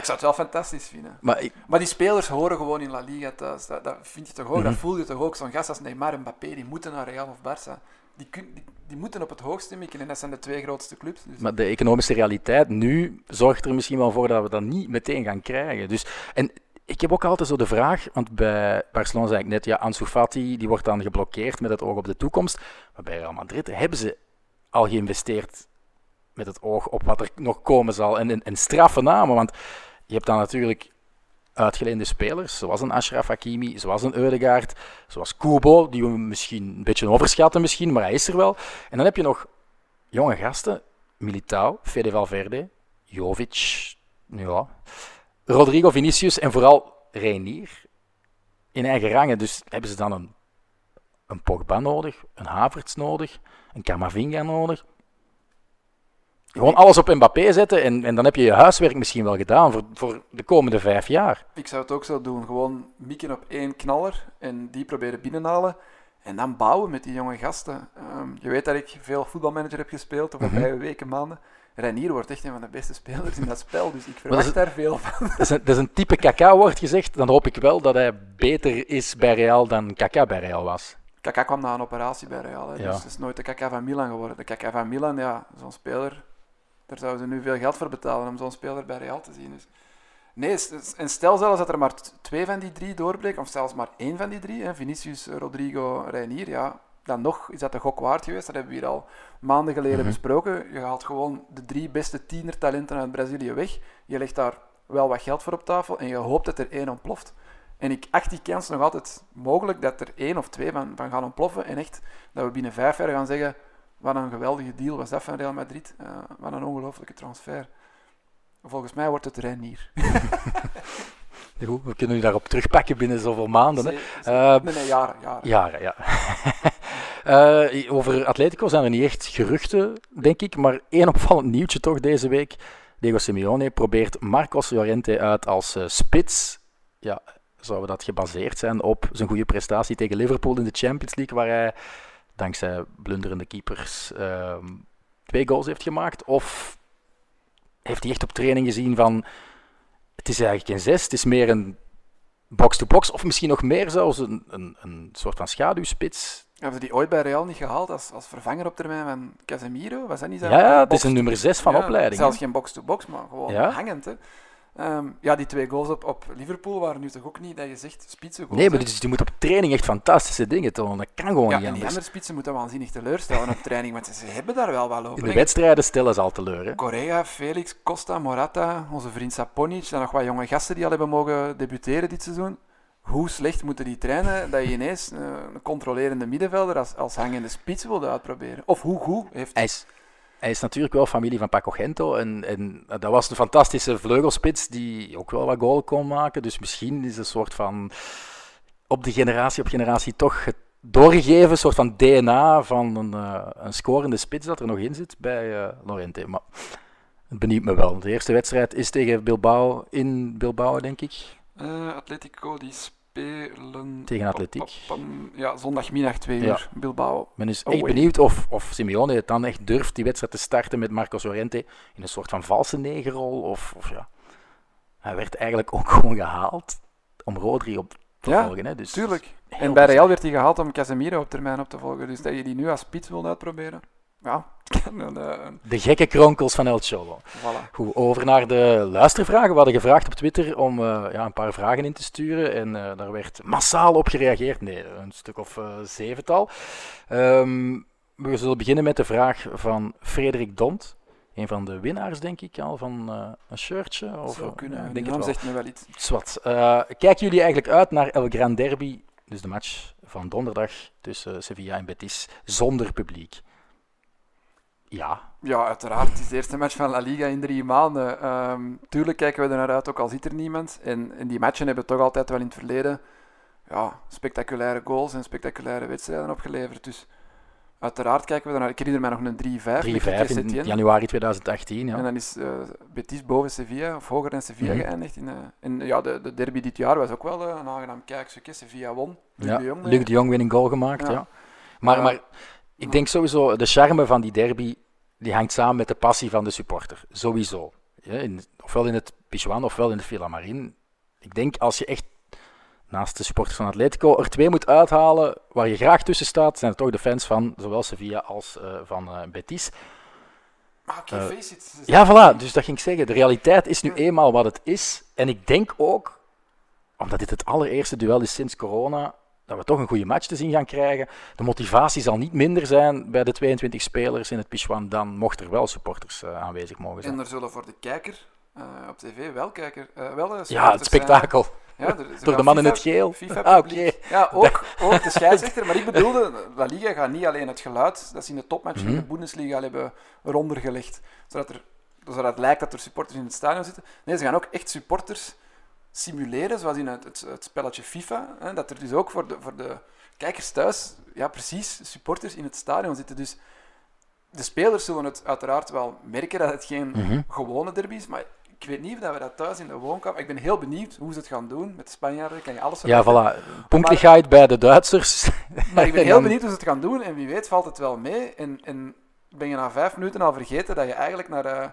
ik zou het wel fantastisch vinden. Maar ik, Maar die spelers horen gewoon in La Liga thuis. Dat, dat vind je toch ook, dat Mhm. voel je toch ook. Zo'n gast als Neymar en Mbappé, die moeten naar Real of Barça. Die, die moeten op het hoogste mikken en dat zijn de twee grootste clubs. Dus maar de economische realiteit nu zorgt er misschien wel voor dat we dat niet meteen gaan krijgen. Dus, en ik heb ook altijd zo de vraag, want bij Barcelona zei ik net, ja, Ansu Fati die wordt dan geblokkeerd met het oog op de toekomst. Maar bij Real Madrid hebben ze al geïnvesteerd met het oog op wat er nog komen zal. En, en, en straffe namen, want je hebt dan natuurlijk uitgeleende spelers, zoals een Ashraf Hakimi, zoals een Eudegaard, zoals Kubo, die we misschien een beetje overschatten misschien, maar hij is er wel. En dan heb je nog jonge gasten, Militao, Fede Valverde, Jovic, ja, Rodrigo Vinicius en vooral Reinier in eigen rangen. Dus hebben ze dan een, een Pogba nodig, een Havertz nodig, een Camavinga nodig. Gewoon alles op Mbappé zetten en, en dan heb je je huiswerk misschien wel gedaan voor, voor de komende vijf jaar. ik zou het ook zo doen. Gewoon mikken op één knaller en die proberen binnenhalen. En dan bouwen met die jonge gasten. Ehm, je weet dat ik veel voetbalmanager heb gespeeld de voorbije weken, maanden. Renier wordt echt een van de beste spelers in dat spel, dus ik verwacht is- daar veel van. *laughs* Dat is een, dat is een type Kaka wordt gezegd. Dan hoop ik wel dat hij beter is bij Real dan Kaka bij Real was. Kaka kwam na een operatie bij Real, hè, Ja. dus het is nooit de Kaka van Milan geworden. De Kaka van Milan, ja, zo'n speler, daar zouden ze nu veel geld voor betalen om zo'n speler bij Real te zien. Dus. Nee, en stel zelfs dat er maar twee van die drie doorbreken, of zelfs maar één van die drie, hè, Vinicius, Rodrigo, Reinier, ja, dan nog is dat de gok waard geweest. Dat hebben we hier al maanden geleden Mhm. besproken. Je haalt gewoon de drie beste tienertalenten uit Brazilië weg. Je legt daar wel wat geld voor op tafel en je hoopt dat er één ontploft. En ik acht die kans nog altijd mogelijk dat er één of twee van, van gaan ontploffen. En echt dat we binnen vijf jaar gaan zeggen: wat een geweldige deal was dat van Real Madrid. Eh, wat een ongelofelijke transfer. Volgens mij wordt het Reinier. *laughs* Goed, we kunnen u daarop terugpakken binnen zoveel maanden. Hè. Eh, nee, nee, jaren. jaren. Jaren, ja. *laughs* Eh, over Atletico zijn er niet echt geruchten, denk ik. Maar één opvallend nieuwtje toch deze week. Diego Simeone probeert Marcos Llorente uit als spits. Ja, zou dat gebaseerd zijn op zijn goede prestatie tegen Liverpool in de Champions League, waar hij dankzij blunderende keepers ehm, twee goals heeft gemaakt? Of heeft hij echt op training gezien van... Het is eigenlijk geen zes, het is meer een box-to-box. Of misschien nog meer zelfs een, een, een soort van schaduwspits. Hebben ze die ooit bij Real niet gehaald als, als vervanger op termijn van Casemiro? Was dat niet zijn Ja, het is een nummer zes van Ja, opleiding. Zelfs geen box-to-box, maar gewoon Ja. hangend. Hè. Ehm, ja, die twee goals op, op Liverpool waren nu toch ook niet dat je zegt spitsen goals. Nee, maar dus die moet op training echt fantastische dingen tonen. Dat kan gewoon ja, niet en die anders. andere spitsen moeten waanzinnig teleurstellen op training, want ze hebben daar wel wat lopen. In de wedstrijden stellen ze al teleur. Hè. Correa, Felix, Costa, Morata, onze vriend Saponic, en nog wat jonge gasten die al hebben mogen debuteren dit seizoen. Hoe slecht moeten die trainen dat je ineens eh, een controlerende middenvelder als, als hangende spits wilde uitproberen? Of hoe goed heeft Hij is, hij is natuurlijk wel familie van Paco Gento. En, en dat was een fantastische vleugelspits die ook wel wat goal kon maken. Dus misschien is een soort van op de generatie op generatie toch doorgegeven soort van DNA van een, eh, een scorende spits dat er nog in zit bij eh Lorente. Maar het benieuwt me wel. De eerste wedstrijd is tegen Bilbao in Bilbao, denk ik. Eh, Atletico die spelen. Tegen Atletiek. Ja, zondagmiddag 2 Ja. uur, Bilbao. Men is echt benieuwd of, of Simeone het dan echt durft die wedstrijd te starten met Marcos Llorente in een soort van valse negerrol. Of, of ja. Hij werd eigenlijk ook *laughs* gewoon gehaald om Rodri op te Ja, volgen. Hè. Dus Tuurlijk. En bij. Real werd hij gehaald om Casemiro op termijn op te volgen. Dus dat je die nu als spits wil uitproberen. Ja, *laughs* eh, De gekke kronkels van El Cholo. voilà. Goed, over naar de luistervragen. We hadden gevraagd op Twitter om eh, ja, een paar vragen in te sturen. En eh, daar werd massaal op gereageerd. Nee, een stuk of zevental. Ehm, we zullen beginnen met de vraag van Frederik Dont. Een van de winnaars, denk ik, al van een shirtje. Of, Zou kunnen. denk het zegt me wel iets. Zwat. Kijken jullie eigenlijk uit naar El Gran Derby, dus de match van donderdag tussen Sevilla en Betis, zonder publiek? Ja, Ja, uiteraard. Het is de eerste match van La Liga in drie maanden. Ehm, tuurlijk kijken we er naar uit, ook al zit er niemand. En, die matchen hebben toch altijd wel in het verleden ja, spectaculaire goals en spectaculaire wedstrijden opgeleverd. Dus uiteraard kijken we er naar. Ik herinner mij nog een 3-5 met 3-5 Quique in januari 2018. Ja. En dan is eh, Betis boven Sevilla, of hoger dan Sevilla Mhm. geëindigd. In, eh, en ja, de, de derby dit jaar was ook wel eh, een aangenaam kijksucces. Sevilla won. Luc Ja, de Jong, Luc de Jong weer een goal gemaakt. Ja. Ja. Maar, maar ik denk sowieso, de charme van die derby, die hangt samen met de passie van de supporter. Sowieso. Ja, in, ofwel in het Pichuan, ofwel in het Villa Marin. Ik denk als je echt naast de supporters van Atletico er twee moet uithalen waar je graag tussen staat, zijn het toch de fans van zowel Sevilla als eh, van eh, Betis. Maar oké, Eh, face it. ze Ja, voilà. Dus dat ging ik zeggen. De realiteit is nu eenmaal wat het is. En ik denk ook, omdat dit het allereerste duel is sinds corona, dat we toch een goede match te zien gaan krijgen. De motivatie zal niet minder zijn bij de 22 spelers in het Pichuan dan mocht er wel supporters eh, aanwezig mogen zijn. En er zullen voor de kijker eh, op tv wel, kijker, eh, wel Ja, het zijn. spektakel. Ja, Door de man in het geel. FIFA Ah. Ja, ook, ook de scheidsrechter. Maar ik bedoelde, La Liga gaat niet alleen het geluid dat ze in de topmatch van Mhm. de Bundesliga al hebben eronder gelegd, zodat, er, zodat het lijkt dat er supporters in het stadion zitten. Nee, ze gaan ook echt supporters simuleren, zoals in het, het, het spelletje FIFA. Hè, dat er dus ook voor de, voor de kijkers thuis, ja precies, supporters in het stadion zitten. Dus de spelers zullen het uiteraard wel merken dat het geen Mhm. gewone derby is, maar ik weet niet of dat we dat thuis in de woonkamer... Ik ben heel benieuwd hoe ze het gaan doen. Met de Spanjaarden kan je alles Ja, voilà. Punktligheid bij de Duitsers. *laughs* Maar ik ben En heel benieuwd hoe ze het gaan doen en wie weet valt het wel mee. En, en ben je na vijf minuten al vergeten dat je eigenlijk naar, eh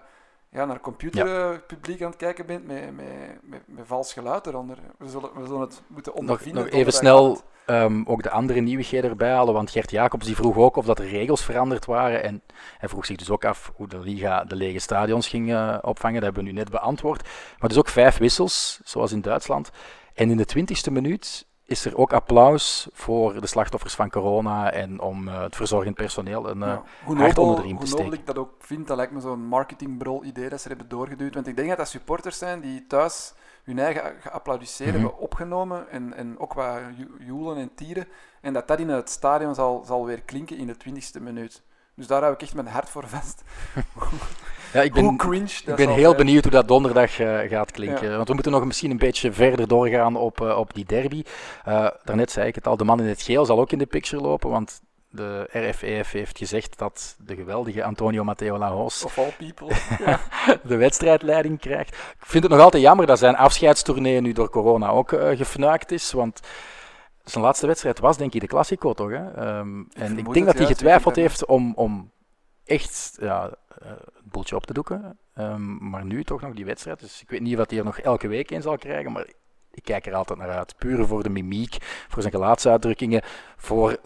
ja, naar computerpubliek aan het kijken bent met, met, met, met vals geluid eronder. We zullen, we zullen het moeten ondervinden. nog even snel ehm, ook de andere nieuwigheden erbij halen, want Gert Jacobs die vroeg ook of dat de regels veranderd waren. En hij vroeg zich dus ook af hoe de Liga de lege stadions ging eh, opvangen. Dat hebben we nu net beantwoord. Maar dus ook vijf wissels, zoals in Duitsland. En in de twintigste minuut is er ook applaus voor de slachtoffers van corona en om eh, het verzorgend personeel een, eh, Ja, hoe onder de riem te hoe steken. ik dat ook vind, dat lijkt me zo'n marketingbrol idee dat ze hebben doorgeduwd. Want ik denk dat dat supporters zijn die thuis hun eigen geapplaudisseerd Mhm. hebben opgenomen en, en ook wat jo- joelen en tieren. En dat dat in het stadion zal, zal weer klinken in de twintigste minuut. Dus daar hou ik echt mijn hart voor vast. *laughs* Ja, ik Hoe ben, cringe ik ben heel zijn. benieuwd hoe dat donderdag eh, gaat klinken. Ja. Want we moeten nog misschien een beetje verder doorgaan op, eh, op die derby. Eh, daarnet zei ik het al, de man in het geel zal ook in de picture lopen. Want de RFEF heeft gezegd dat de geweldige Antonio Matteo Lajos Of all people. *laughs* ja. *laughs* de wedstrijdleiding krijgt. Ik vind het nog altijd jammer dat zijn afscheidstournee nu door corona ook gefnuikt is. Want zijn laatste wedstrijd was denk ik de Classico toch? Hè? Ehm, en ik denk dat hij getwijfeld heeft om, om echt ja, eh, het boeltje op te doeken. Ehm, maar nu toch nog die wedstrijd. Dus ik weet niet wat hij er nog elke week in zal krijgen. Maar ik kijk er altijd naar uit. Puur voor de mimiek, voor zijn gelaatsuitdrukkingen. Voor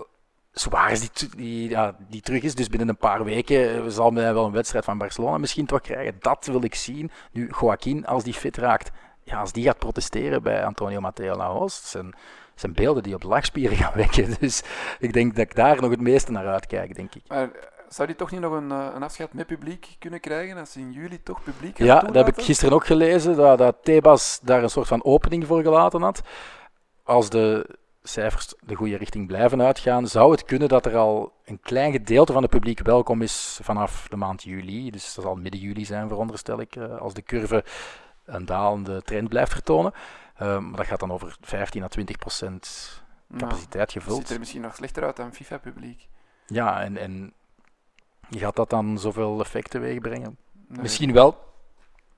Suarez die, die, ja, die terug is. Dus binnen een paar weken zal hij wel een wedstrijd van Barcelona misschien toch krijgen. Dat wil ik zien. Nu, Joaquin, als die fit raakt, ja, als die gaat protesteren bij Antonio Mateo Laos, zijn, zijn beelden die op lachspieren gaan wekken. *laughs* Dus ik denk dat ik daar nog het meeste naar uitkijk, denk ik. Zou die toch niet nog een, eh, een afscheid met publiek kunnen krijgen als ze in juli toch publiek Ja, dat heb ik gisteren ook gelezen, dat, dat Tebas daar een soort van opening voor gelaten had. Als de cijfers de goede richting blijven uitgaan, zou het kunnen dat er al een klein gedeelte van het publiek welkom is vanaf de maand juli. Dus dat zal midden juli zijn, veronderstel ik, eh, als de curve een dalende trend blijft vertonen. Eh, maar dat gaat dan over 15 à 20 procent Nou, capaciteit het gevuld. ziet er misschien nog slechter uit dan FIFA-publiek. Ja, en, en gaat dat dan zoveel effect teweeg brengen? Nee. Misschien wel.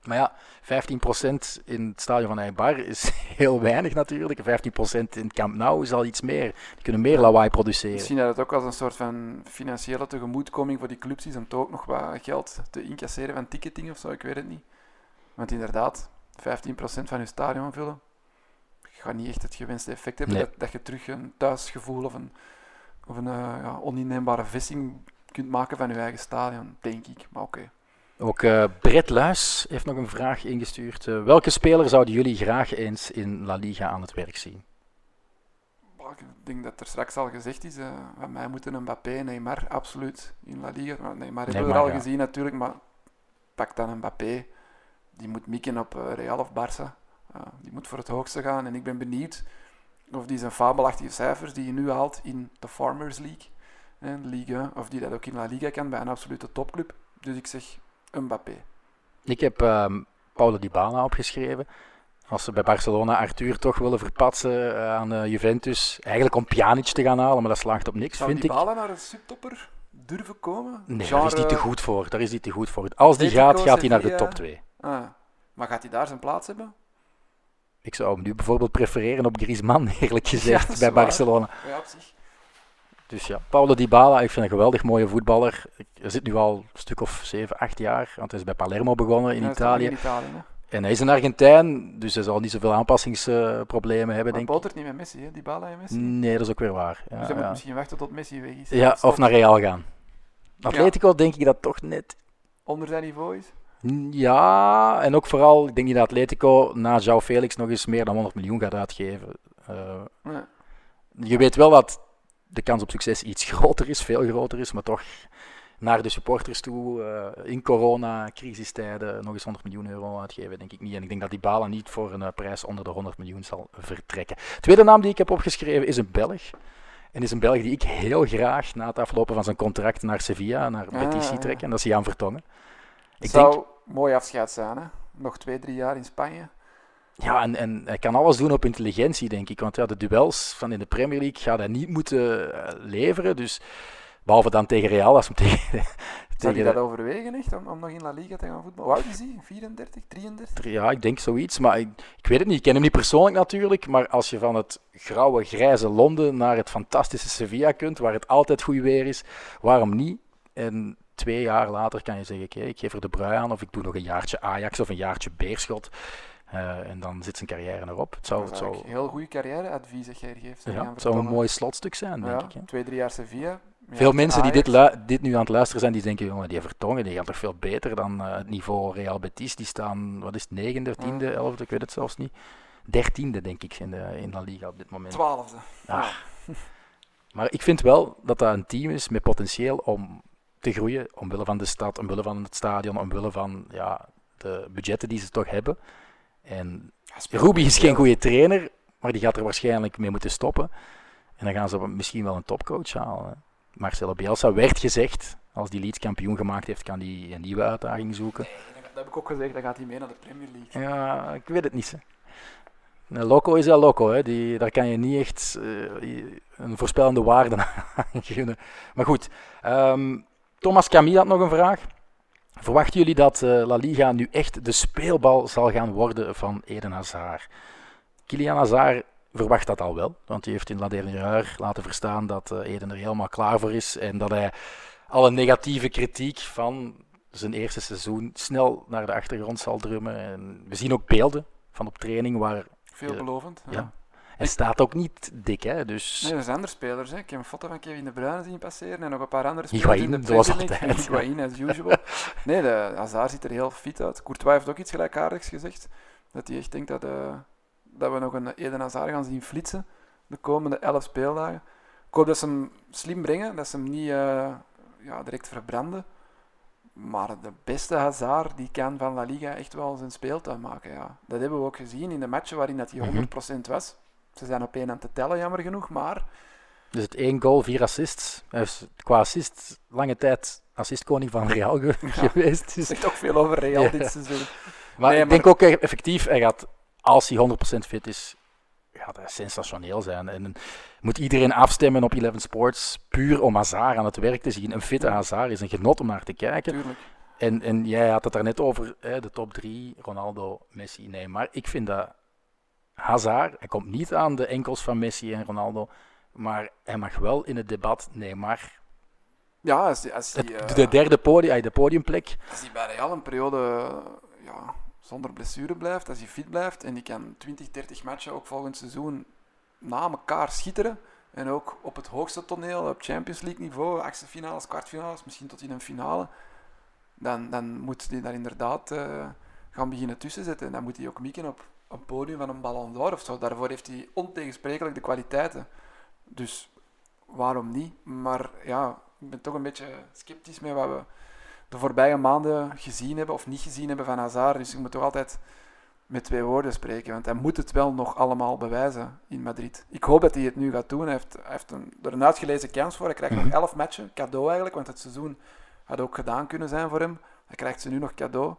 Maar ja, 15% in het stadion van Eibar is *laughs* heel weinig natuurlijk. 15% in het Camp Nou is al iets meer. Die kunnen meer lawaai produceren. Misschien dat het ook als een soort van financiële tegemoetkoming voor die clubs is om toch ook nog wat geld te incasseren van ticketing of zo, ik weet het niet. Want inderdaad, 15% van je stadion vullen, gaat niet echt het gewenste effect hebben. Nee. Dat, dat je terug een thuisgevoel of een, of een eh, ja, oninneembare vesting kunt maken van je eigen stadion, denk ik. Maar oké. Ook eh Brett Luis heeft nog een vraag ingestuurd. Eh, welke speler zouden jullie graag eens in La Liga aan het werk zien? Ik denk dat er straks al gezegd is, van mij moeten Mbappé en Neymar absoluut in La Liga. Maar Neymar hebben we er al ja. gezien natuurlijk, maar pak dan Mbappé. Die moet mikken op Real of Barça. Die moet voor het hoogste gaan. En ik ben benieuwd of die zijn fabelachtige cijfers die hij nu haalt in de Farmers League, Ligue 1, of die dat ook in La Liga kan bij een absolute topclub. Dus ik zeg Mbappé. Ik heb ehm Paulo Dybala opgeschreven. Als ze bij Barcelona Arthur toch willen verpatsen eh, aan eh, Juventus. Eigenlijk om Pjanic te gaan halen, maar dat slaagt op niks, Zou vind die ik. balen naar een subtopper durven komen? Nee, Genre- daar is hij te goed voor. Daar is hij te goed voor. Als die gaat, gaat hij naar de top 2. Ah, maar gaat hij daar zijn plaats hebben? Ik zou hem nu bijvoorbeeld prefereren op Griezmann, *laughs* eerlijk gezegd, bij. Barcelona. Ja, op zich. Dus ja, Paulo Dybala, ik vind een geweldig mooie voetballer. Hij zit nu al een stuk of 7, 8 jaar, want hij is bij Palermo begonnen in Ja, Italië. In Italië hè. En hij is een Argentijn, dus hij zal niet zoveel aanpassingsproblemen hebben, Maar denk ik. niet met Messi, hè? Die en Messi. Nee, dat is ook weer waar. dus Ja, hij moet misschien wachten tot Messi weg is. ja of naar Real gaan. Atletico denk ik dat toch net Onder zijn niveau is. Ja, en ook vooral, ik denk niet dat Atletico na João Felix nog eens meer dan 100 miljoen gaat uitgeven. Eh, je weet wel dat de kans op succes iets *laughs* groter is, veel groter is, maar toch naar de supporters toe, eh, in corona-crisistijden, nog eens 100 miljoen euro uitgeven, denk ik niet. En ik denk dat die Bala niet voor een eh, prijs onder de 100 miljoen zal vertrekken. Tweede naam die ik heb opgeschreven is een Belg. En is een Belg die ik heel graag na het aflopen van zijn contract naar Sevilla, naar Ah, Betis zie trekken. En dat is Jan Vertongen. Ik zou denk, mooi afscheid zijn, hè? Nog twee, drie jaar in Spanje. Ja, en, en hij kan alles doen op intelligentie, denk ik. Want ja, de duels van in de Premier League gaat hij niet moeten eh, leveren. Dus, behalve dan tegen Real, als hem *laughs* tegen... Zou je dat overwegen, echt, om, om nog in La Liga te gaan voetballen? Hoe oud is hij? 34, 33? ja, ik denk zoiets. Maar ik, ik weet het niet. Ik ken hem niet persoonlijk natuurlijk. Maar als je van het grauwe, grijze Londen naar het fantastische Sevilla kunt, waar het altijd goed weer is, waarom niet? En twee jaar later kan je zeggen, oké, ik geef er de brui aan. Of ik doe nog een jaartje Ajax of een jaartje Beerschot. Eh, en dan zit zijn carrière erop. Het zou, het zou, een heel goede carrièreadvies dat jij geeft. ja, het zou een mooi slotstuk zijn, denk Ja, ik. Hè? twee, drie jaar Sevilla. Ja, Veel mensen die dit, dit nu aan het luisteren zijn, die denken, jongen, die Vertongen, die gaat toch veel beter dan eh, het niveau Real Betis. Die staan, wat is het, negende, tiende, Ja. elfde, ik weet het zelfs niet. Dertiende, denk ik, in, de, in La Liga op dit moment. Twaalfde. Ah. *laughs* Maar ik vind wel dat dat een team is met potentieel om te groeien, omwille van de stad, omwille van het stadion, omwille van ja, de budgetten die ze toch hebben. En Ruby is geen goede trainer, maar die gaat er waarschijnlijk mee moeten stoppen. En dan gaan ze misschien wel een topcoach halen. Marcelo Bielsa werd gezegd, als die Leeds kampioen gemaakt heeft, kan hij een nieuwe uitdaging zoeken. Dat heb ik ook gezegd, dan gaat hij mee naar de Premier League. Ja, ik weet het niet. Hè. Een loco is een loco, hè. Die, daar kan je niet echt eh, een voorspellende waarde *laughs* aan gunnen. Maar goed, ehm, Thomas Camille had nog een vraag. Verwachten jullie dat eh, La Liga nu echt de speelbal zal gaan worden van Eden Hazard? Kylian Hazard verwacht dat al wel, want hij heeft in La Dernière laten verstaan dat eh, Eden er helemaal klaar voor is en dat hij alle negatieve kritiek van zijn eerste seizoen snel naar de achtergrond zal drummen. En we zien ook beelden van op training waar Veelbelovend. ja. Hij staat ook niet dik, hè? Dus Nee, er zijn andere spelers. Hè. Ik heb een foto van Kevin De Bruyne zien passeren en nog een paar andere spelers Higuain, in de Premier League. altijd. Higuain, as usual. *laughs* Nee, de Hazard ziet er heel fit uit. Courtois heeft ook iets gelijkaardigs gezegd. Dat hij echt denkt dat, eh, dat we nog een Eden Hazard gaan zien flitsen de komende elf speeldagen. Ik hoop dat ze hem slim brengen, dat ze hem niet eh, ja, direct verbranden. Maar de beste Hazard die kan van La Liga echt wel zijn speeltuin maken. Ja. Dat hebben we ook gezien in de matchen waarin dat hij Mhm. 100% was. Ze zijn op één aan te tellen, jammer genoeg. Maar Dus het één goal, vier assists. Hij is qua assist lange tijd assistkoning van Real ge- *laughs* geweest. Dus. zegt ook veel over Real Ja. dit seizoen. Maar Nee, ik denk ook effectief, hij gaat, als hij 100% fit is, gaat hij sensationeel zijn. En moet iedereen afstemmen op Eleven Sports, puur om Hazard aan het werk te zien. Een fitte Hazard is een genot om naar te kijken. Tuurlijk. En, en jij had het daarnet over hè, de top 3, Ronaldo, Messi, Neymar. Ik vind dat Hazard, hij komt niet aan de enkels van Messi en Ronaldo, maar hij mag wel in het debat Neymar. Ja, als Het, eh, de derde podium, de podiumplek. als hij bij Real een periode ja, zonder blessure blijft, als hij fit blijft en die kan 20, 30 matchen ook volgend seizoen na elkaar schitteren. En ook op het hoogste toneel, op Champions League niveau, achtste finales, kwartfinales, misschien tot in een finale. Dan, dan moet hij daar inderdaad eh, gaan beginnen tussen zetten. En dan moet hij ook mikken op een podium van een Ballon d'Or of zo. Daarvoor heeft hij ontegensprekelijk de kwaliteiten. Dus waarom niet? Maar ja, ik ben toch een beetje sceptisch met wat we de voorbije maanden gezien hebben of niet gezien hebben van Hazard. Dus ik moet toch altijd met twee woorden spreken, want hij moet het wel nog allemaal bewijzen in Madrid. Ik hoop dat hij het nu gaat doen. Hij heeft, hij heeft een, er een uitgelezen kans voor. Hij krijgt nog Mhm. elf matchen, cadeau eigenlijk, want het seizoen had ook gedaan kunnen zijn voor hem. Hij krijgt ze nu nog cadeau,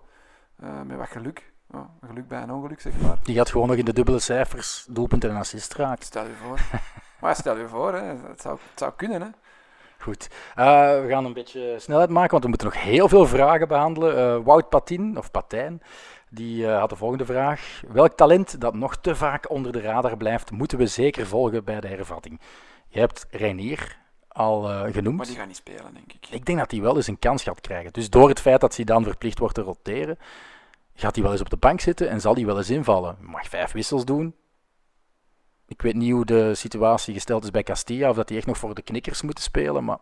eh, met wat geluk. Ja, geluk bij een ongeluk, zeg maar. Die gaat gewoon nog in de dubbele cijfers doelpunten en assist raken. Stel je voor. *laughs* maar stel je voor, hè. Het, zou, het zou kunnen. Hè. Goed. Eh, we gaan een beetje snelheid maken, want we moeten nog heel veel vragen behandelen. Eh, Wout Patin, of Patijn, die eh, had de volgende vraag. Welk talent dat nog te vaak onder de radar blijft, moeten we zeker volgen bij de hervatting? Je hebt Reinier al genoemd. Maar die gaat niet spelen, denk ik. Ik denk dat hij wel eens een kans gaat krijgen. Dus door het feit dat hij dan verplicht wordt te roteren, gaat hij wel eens op de bank zitten en zal hij wel eens invallen. Hij mag vijf wissels doen. Ik weet niet hoe de situatie gesteld is bij Castilla, of dat hij echt nog voor de knikkers moet spelen, maar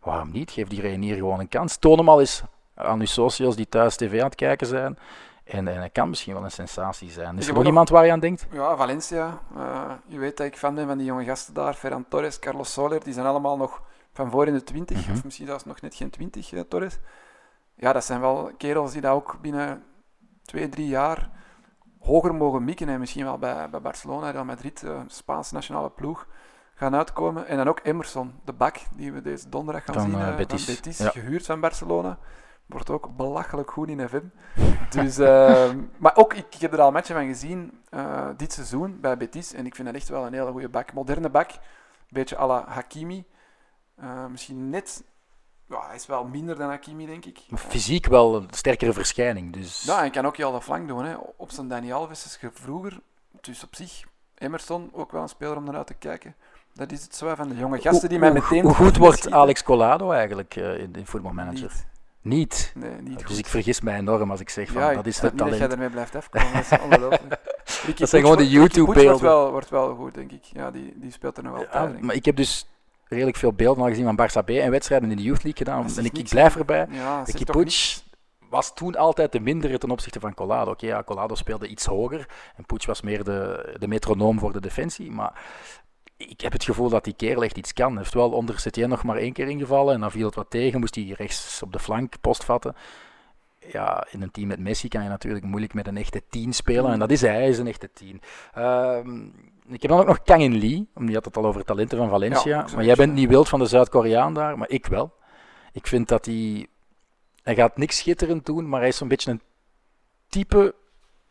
waarom niet? Geef die Reinier gewoon een kans. Toon hem al eens aan uw socials die thuis tv aan het kijken zijn. En, en hij kan misschien wel een sensatie zijn. Is er nog iemand waar je aan denkt? Ja, Valencia. Eh, je weet dat ik fan ben van die jonge gasten daar. Ferran Torres, Carlos Soler. Die zijn allemaal nog van voor in de 20. Mhm. Of misschien zelfs nog net geen 20, eh, Torres. Ja, dat zijn wel kerels die dat ook binnen twee, drie jaar hoger mogen mikken. En misschien wel bij, bij Barcelona, Real Madrid, eh, Spaanse nationale ploeg, gaan uitkomen. En dan ook Emerson, de bak, die we deze donderdag gaan Van, zien. eh, Betis. Van Betis Ja. gehuurd van Barcelona. Wordt ook belachelijk goed in FM. Dus, ehm, *laughs* maar ook, ik, ik heb er al matchen van gezien dit seizoen bij Betis. En ik vind dat echt wel een hele goede bak. Moderne bak. Een beetje à la Hakimi. Misschien net... Ja, hij is wel minder dan Hakimi, denk ik. Maar Fysiek wel een sterkere verschijning. Dus... Ja, hij kan ook heel de flank doen. Hè. Op zijn Dani Alves is ge- vroeger. Dus op zich, Emerson ook wel een speler om naar uit te kijken. Dat is het zo van de jonge gasten die mij meteen... hoe goed *laughs* wordt. Alex Collado eigenlijk eh, in, in Football Manager? Niet. Niet. Nee, niet Dus goed. ik vergis mij enorm als ik zeg van ja, dat is het niet dat jij talent. ermee blijft afkomen. Dat is ongelooflijk. *laughs* Dat zijn gewoon de wordt- YouTube-beelden. Wordt wel, wordt wel goed, denk ik. Ja, die, die speelt er nog wel Ja, maar ik heb dus redelijk veel beelden al gezien van Barça B en wedstrijden in de Youth League gedaan. Dat En ik, blijf erbij. Ja, Puig was toen altijd de mindere ten opzichte van Collado. Oké, ja, Collado speelde iets hoger en Puig was meer de, de metronoom voor de defensie. Maar ik heb het gevoel dat die kerel echt iets kan. Hij heeft wel onder Setien nog maar één keer ingevallen en dan viel het wat tegen. Moest hij rechts op de flank post vatten. Ja, in een team met Messi kan je natuurlijk moeilijk met een echte 10 spelen. En dat is hij, hij is een echte 10. Ehm, ik heb dan ook nog Kang In Lee, omdat je had het al over talenten van Valencia. Ja, maar jij bent niet wild van de Zuid-Koreaan daar, maar ik wel. Ik vind dat hij... Hij gaat niks schitterend doen, maar hij is zo'n beetje een type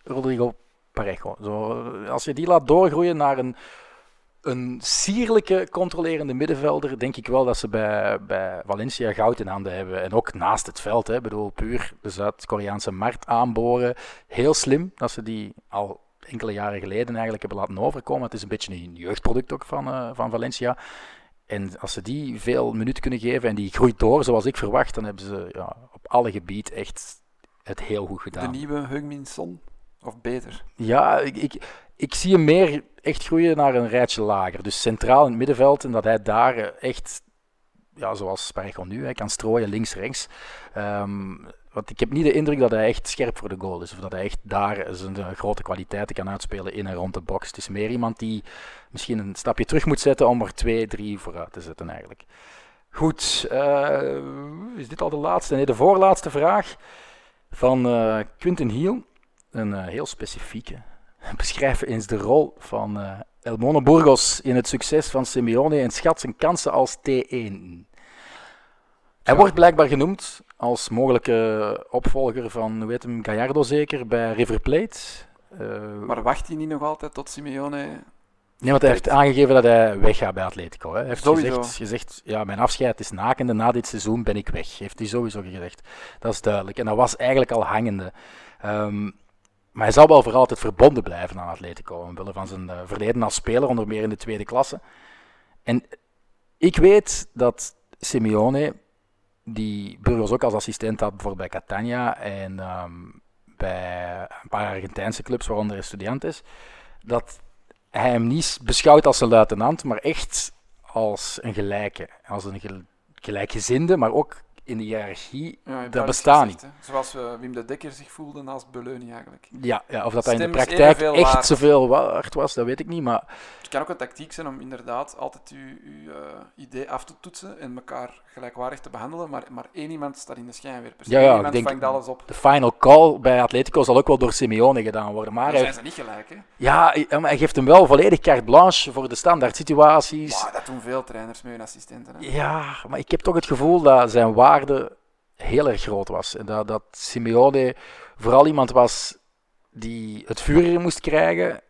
Rodrigo Parejo. Zo, als je die laat doorgroeien naar een, een sierlijke, controlerende middenvelder, denk ik wel dat ze bij, bij Valencia goud in handen hebben. En ook naast het veld, hè. Ik bedoel, puur de Zuid-Koreaanse markt aanboren. Heel slim dat ze die al enkele jaren geleden eigenlijk hebben laten overkomen. Het is een beetje een jeugdproduct ook van, eh, van Valencia. En als ze die veel minuten kunnen geven en die groeit door zoals ik verwacht, dan hebben ze ja, op alle gebied echt het heel goed De gedaan. nieuwe Heung-min Son? Of beter? Ja, ik, ik, ik zie hem meer echt groeien naar een rijtje lager. Dus centraal in het middenveld en dat hij daar eh, echt, ja, zoals Spargel nu, hij kan strooien links-rechts. Ehm, want ik heb niet de indruk dat hij echt scherp voor de goal is. Of dat hij echt daar zijn eh, grote kwaliteiten kan uitspelen in en rond de box. Het is meer iemand die misschien een stapje terug moet zetten om er twee, drie vooruit te zetten eigenlijk. Goed, eh, is dit al de laatste? Nee, de voorlaatste vraag van eh Quinten Hiel. Een heel specifieke. *laughs* Beschrijf eens de rol van eh El Mono Burgos in het succes van Simeone en schat zijn kansen als T1. Hij wordt blijkbaar genoemd als mogelijke opvolger van, hoe heet hem, Gallardo zeker, bij River Plate. Eh, Maar wacht hij niet nog altijd tot Simeone... Nee, want hij heeft aangegeven dat hij weggaat bij Atletico. Hè. Hij heeft Sowieso. gezegd, gezegd, ja, mijn afscheid is nakende, na dit seizoen ben ik weg. Heeft hij sowieso gezegd. Dat is duidelijk. En dat was eigenlijk al hangende. Ehm, maar hij zal wel voor altijd verbonden blijven aan Atletico, omwille van zijn eh, verleden als speler, onder meer in de tweede klasse. En ik weet dat Simeone, die Burgos ook als assistent had, bijvoorbeeld bij Catania en ehm, bij een paar Argentijnse clubs, waaronder Estudiantes, dat hij hem niet beschouwt als een luitenant, maar echt als een gelijke. Als een gel- gelijkgezinde, maar ook in de hiërarchie. Ja, dat bestaat hè. Zoals eh, Wim de Dekker zich voelde naast Beleuni eigenlijk. Ja, ja, of dat hij in de praktijk echt waard. zoveel waard was, dat weet ik niet. Maar Het kan ook een tactiek zijn om inderdaad altijd je, eh, idee af te toetsen en elkaar gelijkwaardig te behandelen, maar, maar één iemand staat in de schijnwerpers. Ja, ik denk- vangt alles op. de final call bij Atletico zal ook wel door Simeone gedaan worden. Maar zijn ze niet gelijk, hè? ja, hij- maar hij geeft hem wel volledig carte blanche voor de standaard situaties. Dat doen veel trainers met hun assistenten. Hè? Ja, maar ik heb toch het gevoel dat zijn waarde heel erg groot was. En dat, dat Simeone vooral iemand was die het vuur in moest krijgen,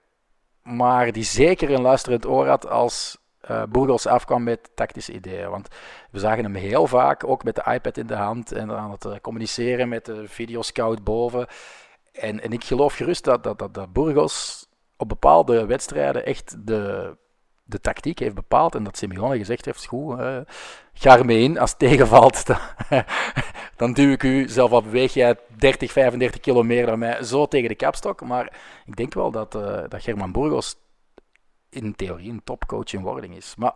maar die zeker een luisterend oor had als eh Burgos afkwam met tactische ideeën. Want we zagen hem heel vaak, ook met de iPad in de hand en aan het eh, communiceren met de videoscout boven. En, en ik geloof gerust dat, dat, dat, dat Burgos op bepaalde wedstrijden echt de, de tactiek heeft bepaald en dat Simeone gezegd heeft, goed, eh, ga ermee in. Als het tegenvalt, *laughs* dan, dan duw ik u, zelf al beweeg jij 30, 35 kilo meer dan mij, zo tegen de kapstok. Maar ik denk wel dat, eh, dat German Burgos in theorie een topcoach in wording is. Maar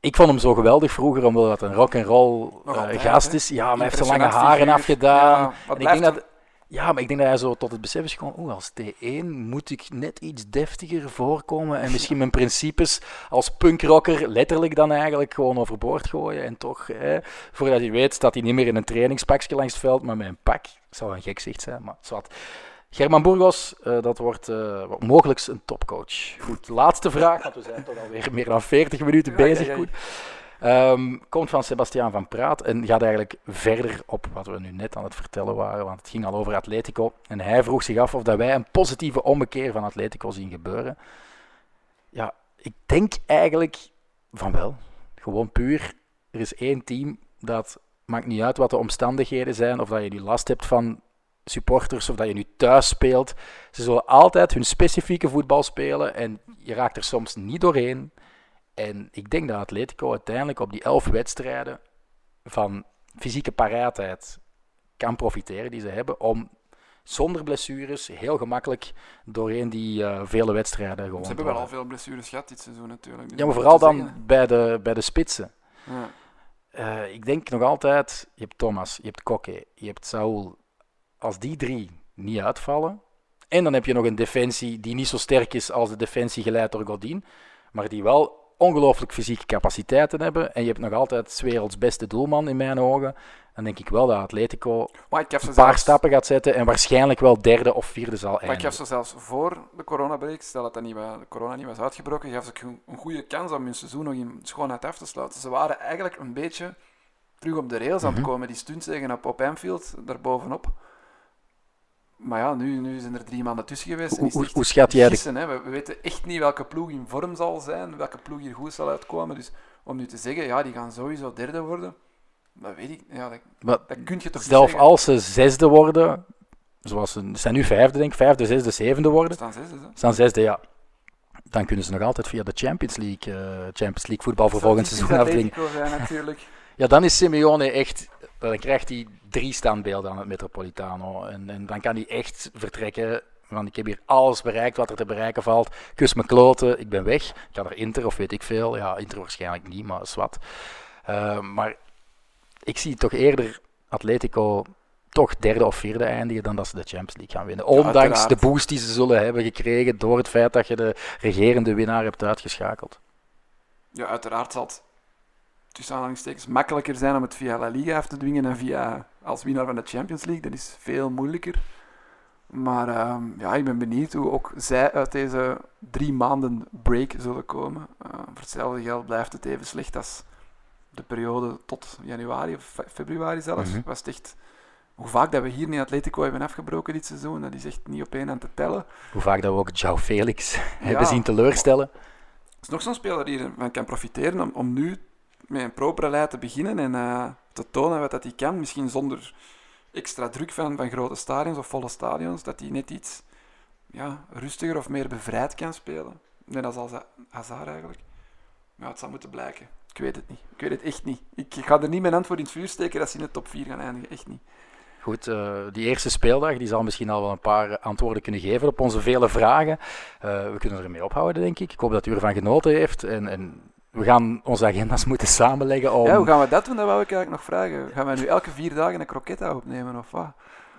ik vond hem zo geweldig vroeger, omdat het een rock'n'roll Nog eh, altijd, gast is. Ja, maar hij heeft zijn lange haren afgedaan. Ja, En ik denk dat, ja, maar ik denk dat hij zo tot het besef is gekomen, oeh, als T1 moet ik net iets deftiger voorkomen en misschien *laughs* mijn principes als punkrocker letterlijk dan eigenlijk gewoon overboord gooien en toch, hè, voordat hij weet, staat hij niet meer in een trainingspakje langs het veld, maar met een pak. Het zou een gek zicht zijn, maar zwart. German Burgos, eh, dat wordt eh, mogelijk een topcoach. Goed, laatste vraag, want we zijn toch alweer meer dan 40 minuten bezig. Goed. Ehm, komt van Sebastiaan van Praat en gaat eigenlijk verder op wat we nu net aan het vertellen waren, want het ging al over Atletico. En hij vroeg zich af of dat wij een positieve ommekeer van Atletico zien gebeuren. Ja, ik denk eigenlijk van wel. Gewoon puur, er is één team dat, maakt niet uit wat de omstandigheden zijn, of dat je nu last hebt van supporters, of dat je nu thuis speelt. Ze zullen altijd hun specifieke voetbal spelen en je raakt er soms niet doorheen. En ik denk dat Atletico uiteindelijk op die elf wedstrijden van fysieke paraatheid kan profiteren die ze hebben om zonder blessures heel gemakkelijk doorheen die eh, vele wedstrijden gewoon Ze hebben wel al veel blessures gehad dit seizoen natuurlijk. dus Ja, maar vooral dan zeggen. bij de, bij de spitsen. Ja. Eh, ik denk nog altijd, je hebt Thomas, je hebt Kokke, je hebt Saul. Als die drie niet uitvallen, en dan heb je nog een defensie die niet zo sterk is als de defensie geleid door Godin, maar die wel ongelooflijk fysieke capaciteiten hebben, en je hebt nog altijd werelds beste doelman in mijn ogen, dan denk ik wel dat Atletico een paar zelfs, stappen gaat zetten en waarschijnlijk wel derde of vierde zal maar ik heb eindigen. ze zelfs voor de coronabreak, stel dat dat niet, de corona niet was uitgebroken, gaf ze een, goede kans om hun seizoen nog in schoonheid af te sluiten. Ze waren eigenlijk een beetje terug op de rails aan het Mhm. komen. Die stuntzegen op, op Anfield, daarbovenop. Maar ja, nu, nu zijn er drie maanden tussen geweest. en Hoe, is het hoe, echt hoe schat jij de gissen, hè. We, we weten echt niet welke ploeg in vorm zal zijn, welke ploeg hier goed zal uitkomen. Dus om nu te zeggen, ja, die gaan sowieso derde worden, dat weet ik. Ja, dat, kun je toch Zelf niet als ze zesde worden, zoals ze, zijn nu vijfde, denk ik, vijfde, zesde, zevende worden, staan zes, hè. staan zesde, ja. Dan kunnen ze nog altijd via de Champions League, eh, Champions League voetbal voor volgend seizoen. Atletico zijn natuurlijk. *laughs* Ja, dan is Simeone echt, dan krijgt hij drie standbeelden aan het Metropolitano. En, en dan kan hij echt vertrekken. Want ik heb hier alles bereikt wat er te bereiken valt. Kus mijn kloten, ik ben weg. Ik ga naar Inter of weet ik veel. Ja, Inter waarschijnlijk niet, maar zwart. Uh, maar ik zie toch eerder Atletico toch derde of vierde eindigen dan dat ze de Champions League gaan winnen. Ondanks de boost die ze zullen hebben gekregen door het feit dat je de regerende winnaar hebt uitgeschakeld. Ja, uiteraard zal het tussen aanhalingstekens makkelijker zijn om het via La Liga af te dwingen dan via als winnaar van de Champions League. Dat is veel moeilijker. Maar ehm, ja, ik ben benieuwd hoe ook zij uit deze drie maanden break zullen komen. Eh, voor hetzelfde geld blijft het even slecht als de periode tot januari of fe- februari zelfs. Mhm. Was het echt, hoe vaak dat we hier in Atletico hebben afgebroken dit seizoen, dat is echt niet op één aan te tellen. Hoe vaak dat we ook João Felix hebben zien teleurstellen. Is nog zo'n speler die ervan kan profiteren om, om nu met een propere lijn te beginnen en eh, te tonen wat dat hij kan. Misschien zonder extra druk van, van grote stadions of volle stadions. Dat hij net iets ja, rustiger of meer bevrijd kan spelen. Net als Hazard eigenlijk. Maar het zal moeten blijken. Ik weet het niet. Ik weet het echt niet. Ik ga er niet mijn hand voor in het vuur steken dat ze in de top 4 gaan eindigen. Echt niet. Goed, eh, die eerste speeldag die zal misschien al wel een paar antwoorden kunnen geven op onze vele vragen. Eh, we kunnen ermee ophouden, denk ik. Ik hoop dat u ervan genoten heeft. En, en we gaan onze agenda's *laughs* moeten samenleggen om... Ja, hoe gaan we dat doen? Dat wou ik eigenlijk nog vragen. Gaan wij nu elke vier dagen een croquetta opnemen of wat?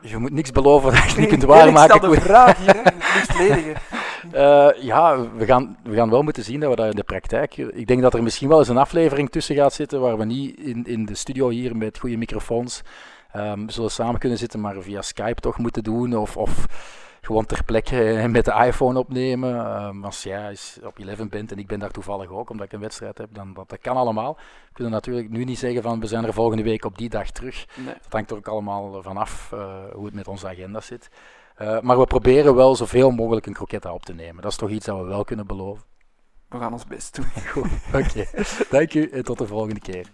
Je moet niks beloven dat je niet kunt Ik waarmaken. stel de *laughs* vraag hier, hè. het liefst ledige. *laughs* Eh, ja, we gaan, we gaan wel moeten zien dat we dat in de praktijk. Ik denk dat er misschien wel eens een aflevering tussen gaat zitten waar we niet in, in de studio hier met goede microfoons ehm, zullen samen kunnen zitten, maar via Skype toch moeten doen. Of, of gewoon ter plekke *laughs* met de iPhone opnemen. Ehm, als jij op 11 bent en ik ben daar toevallig ook, omdat ik een wedstrijd heb, dan dat, dat kan allemaal. We kunnen natuurlijk nu niet zeggen van we zijn er volgende week op die dag terug. Nee. Dat hangt er ook allemaal vanaf uh, hoe het met onze agenda zit. Uh, maar we proberen wel zoveel mogelijk een croquetta op te nemen. Dat is toch iets dat we wel kunnen beloven. We gaan ons best doen. *laughs* Oké. Okay. Dank u en tot de volgende keer.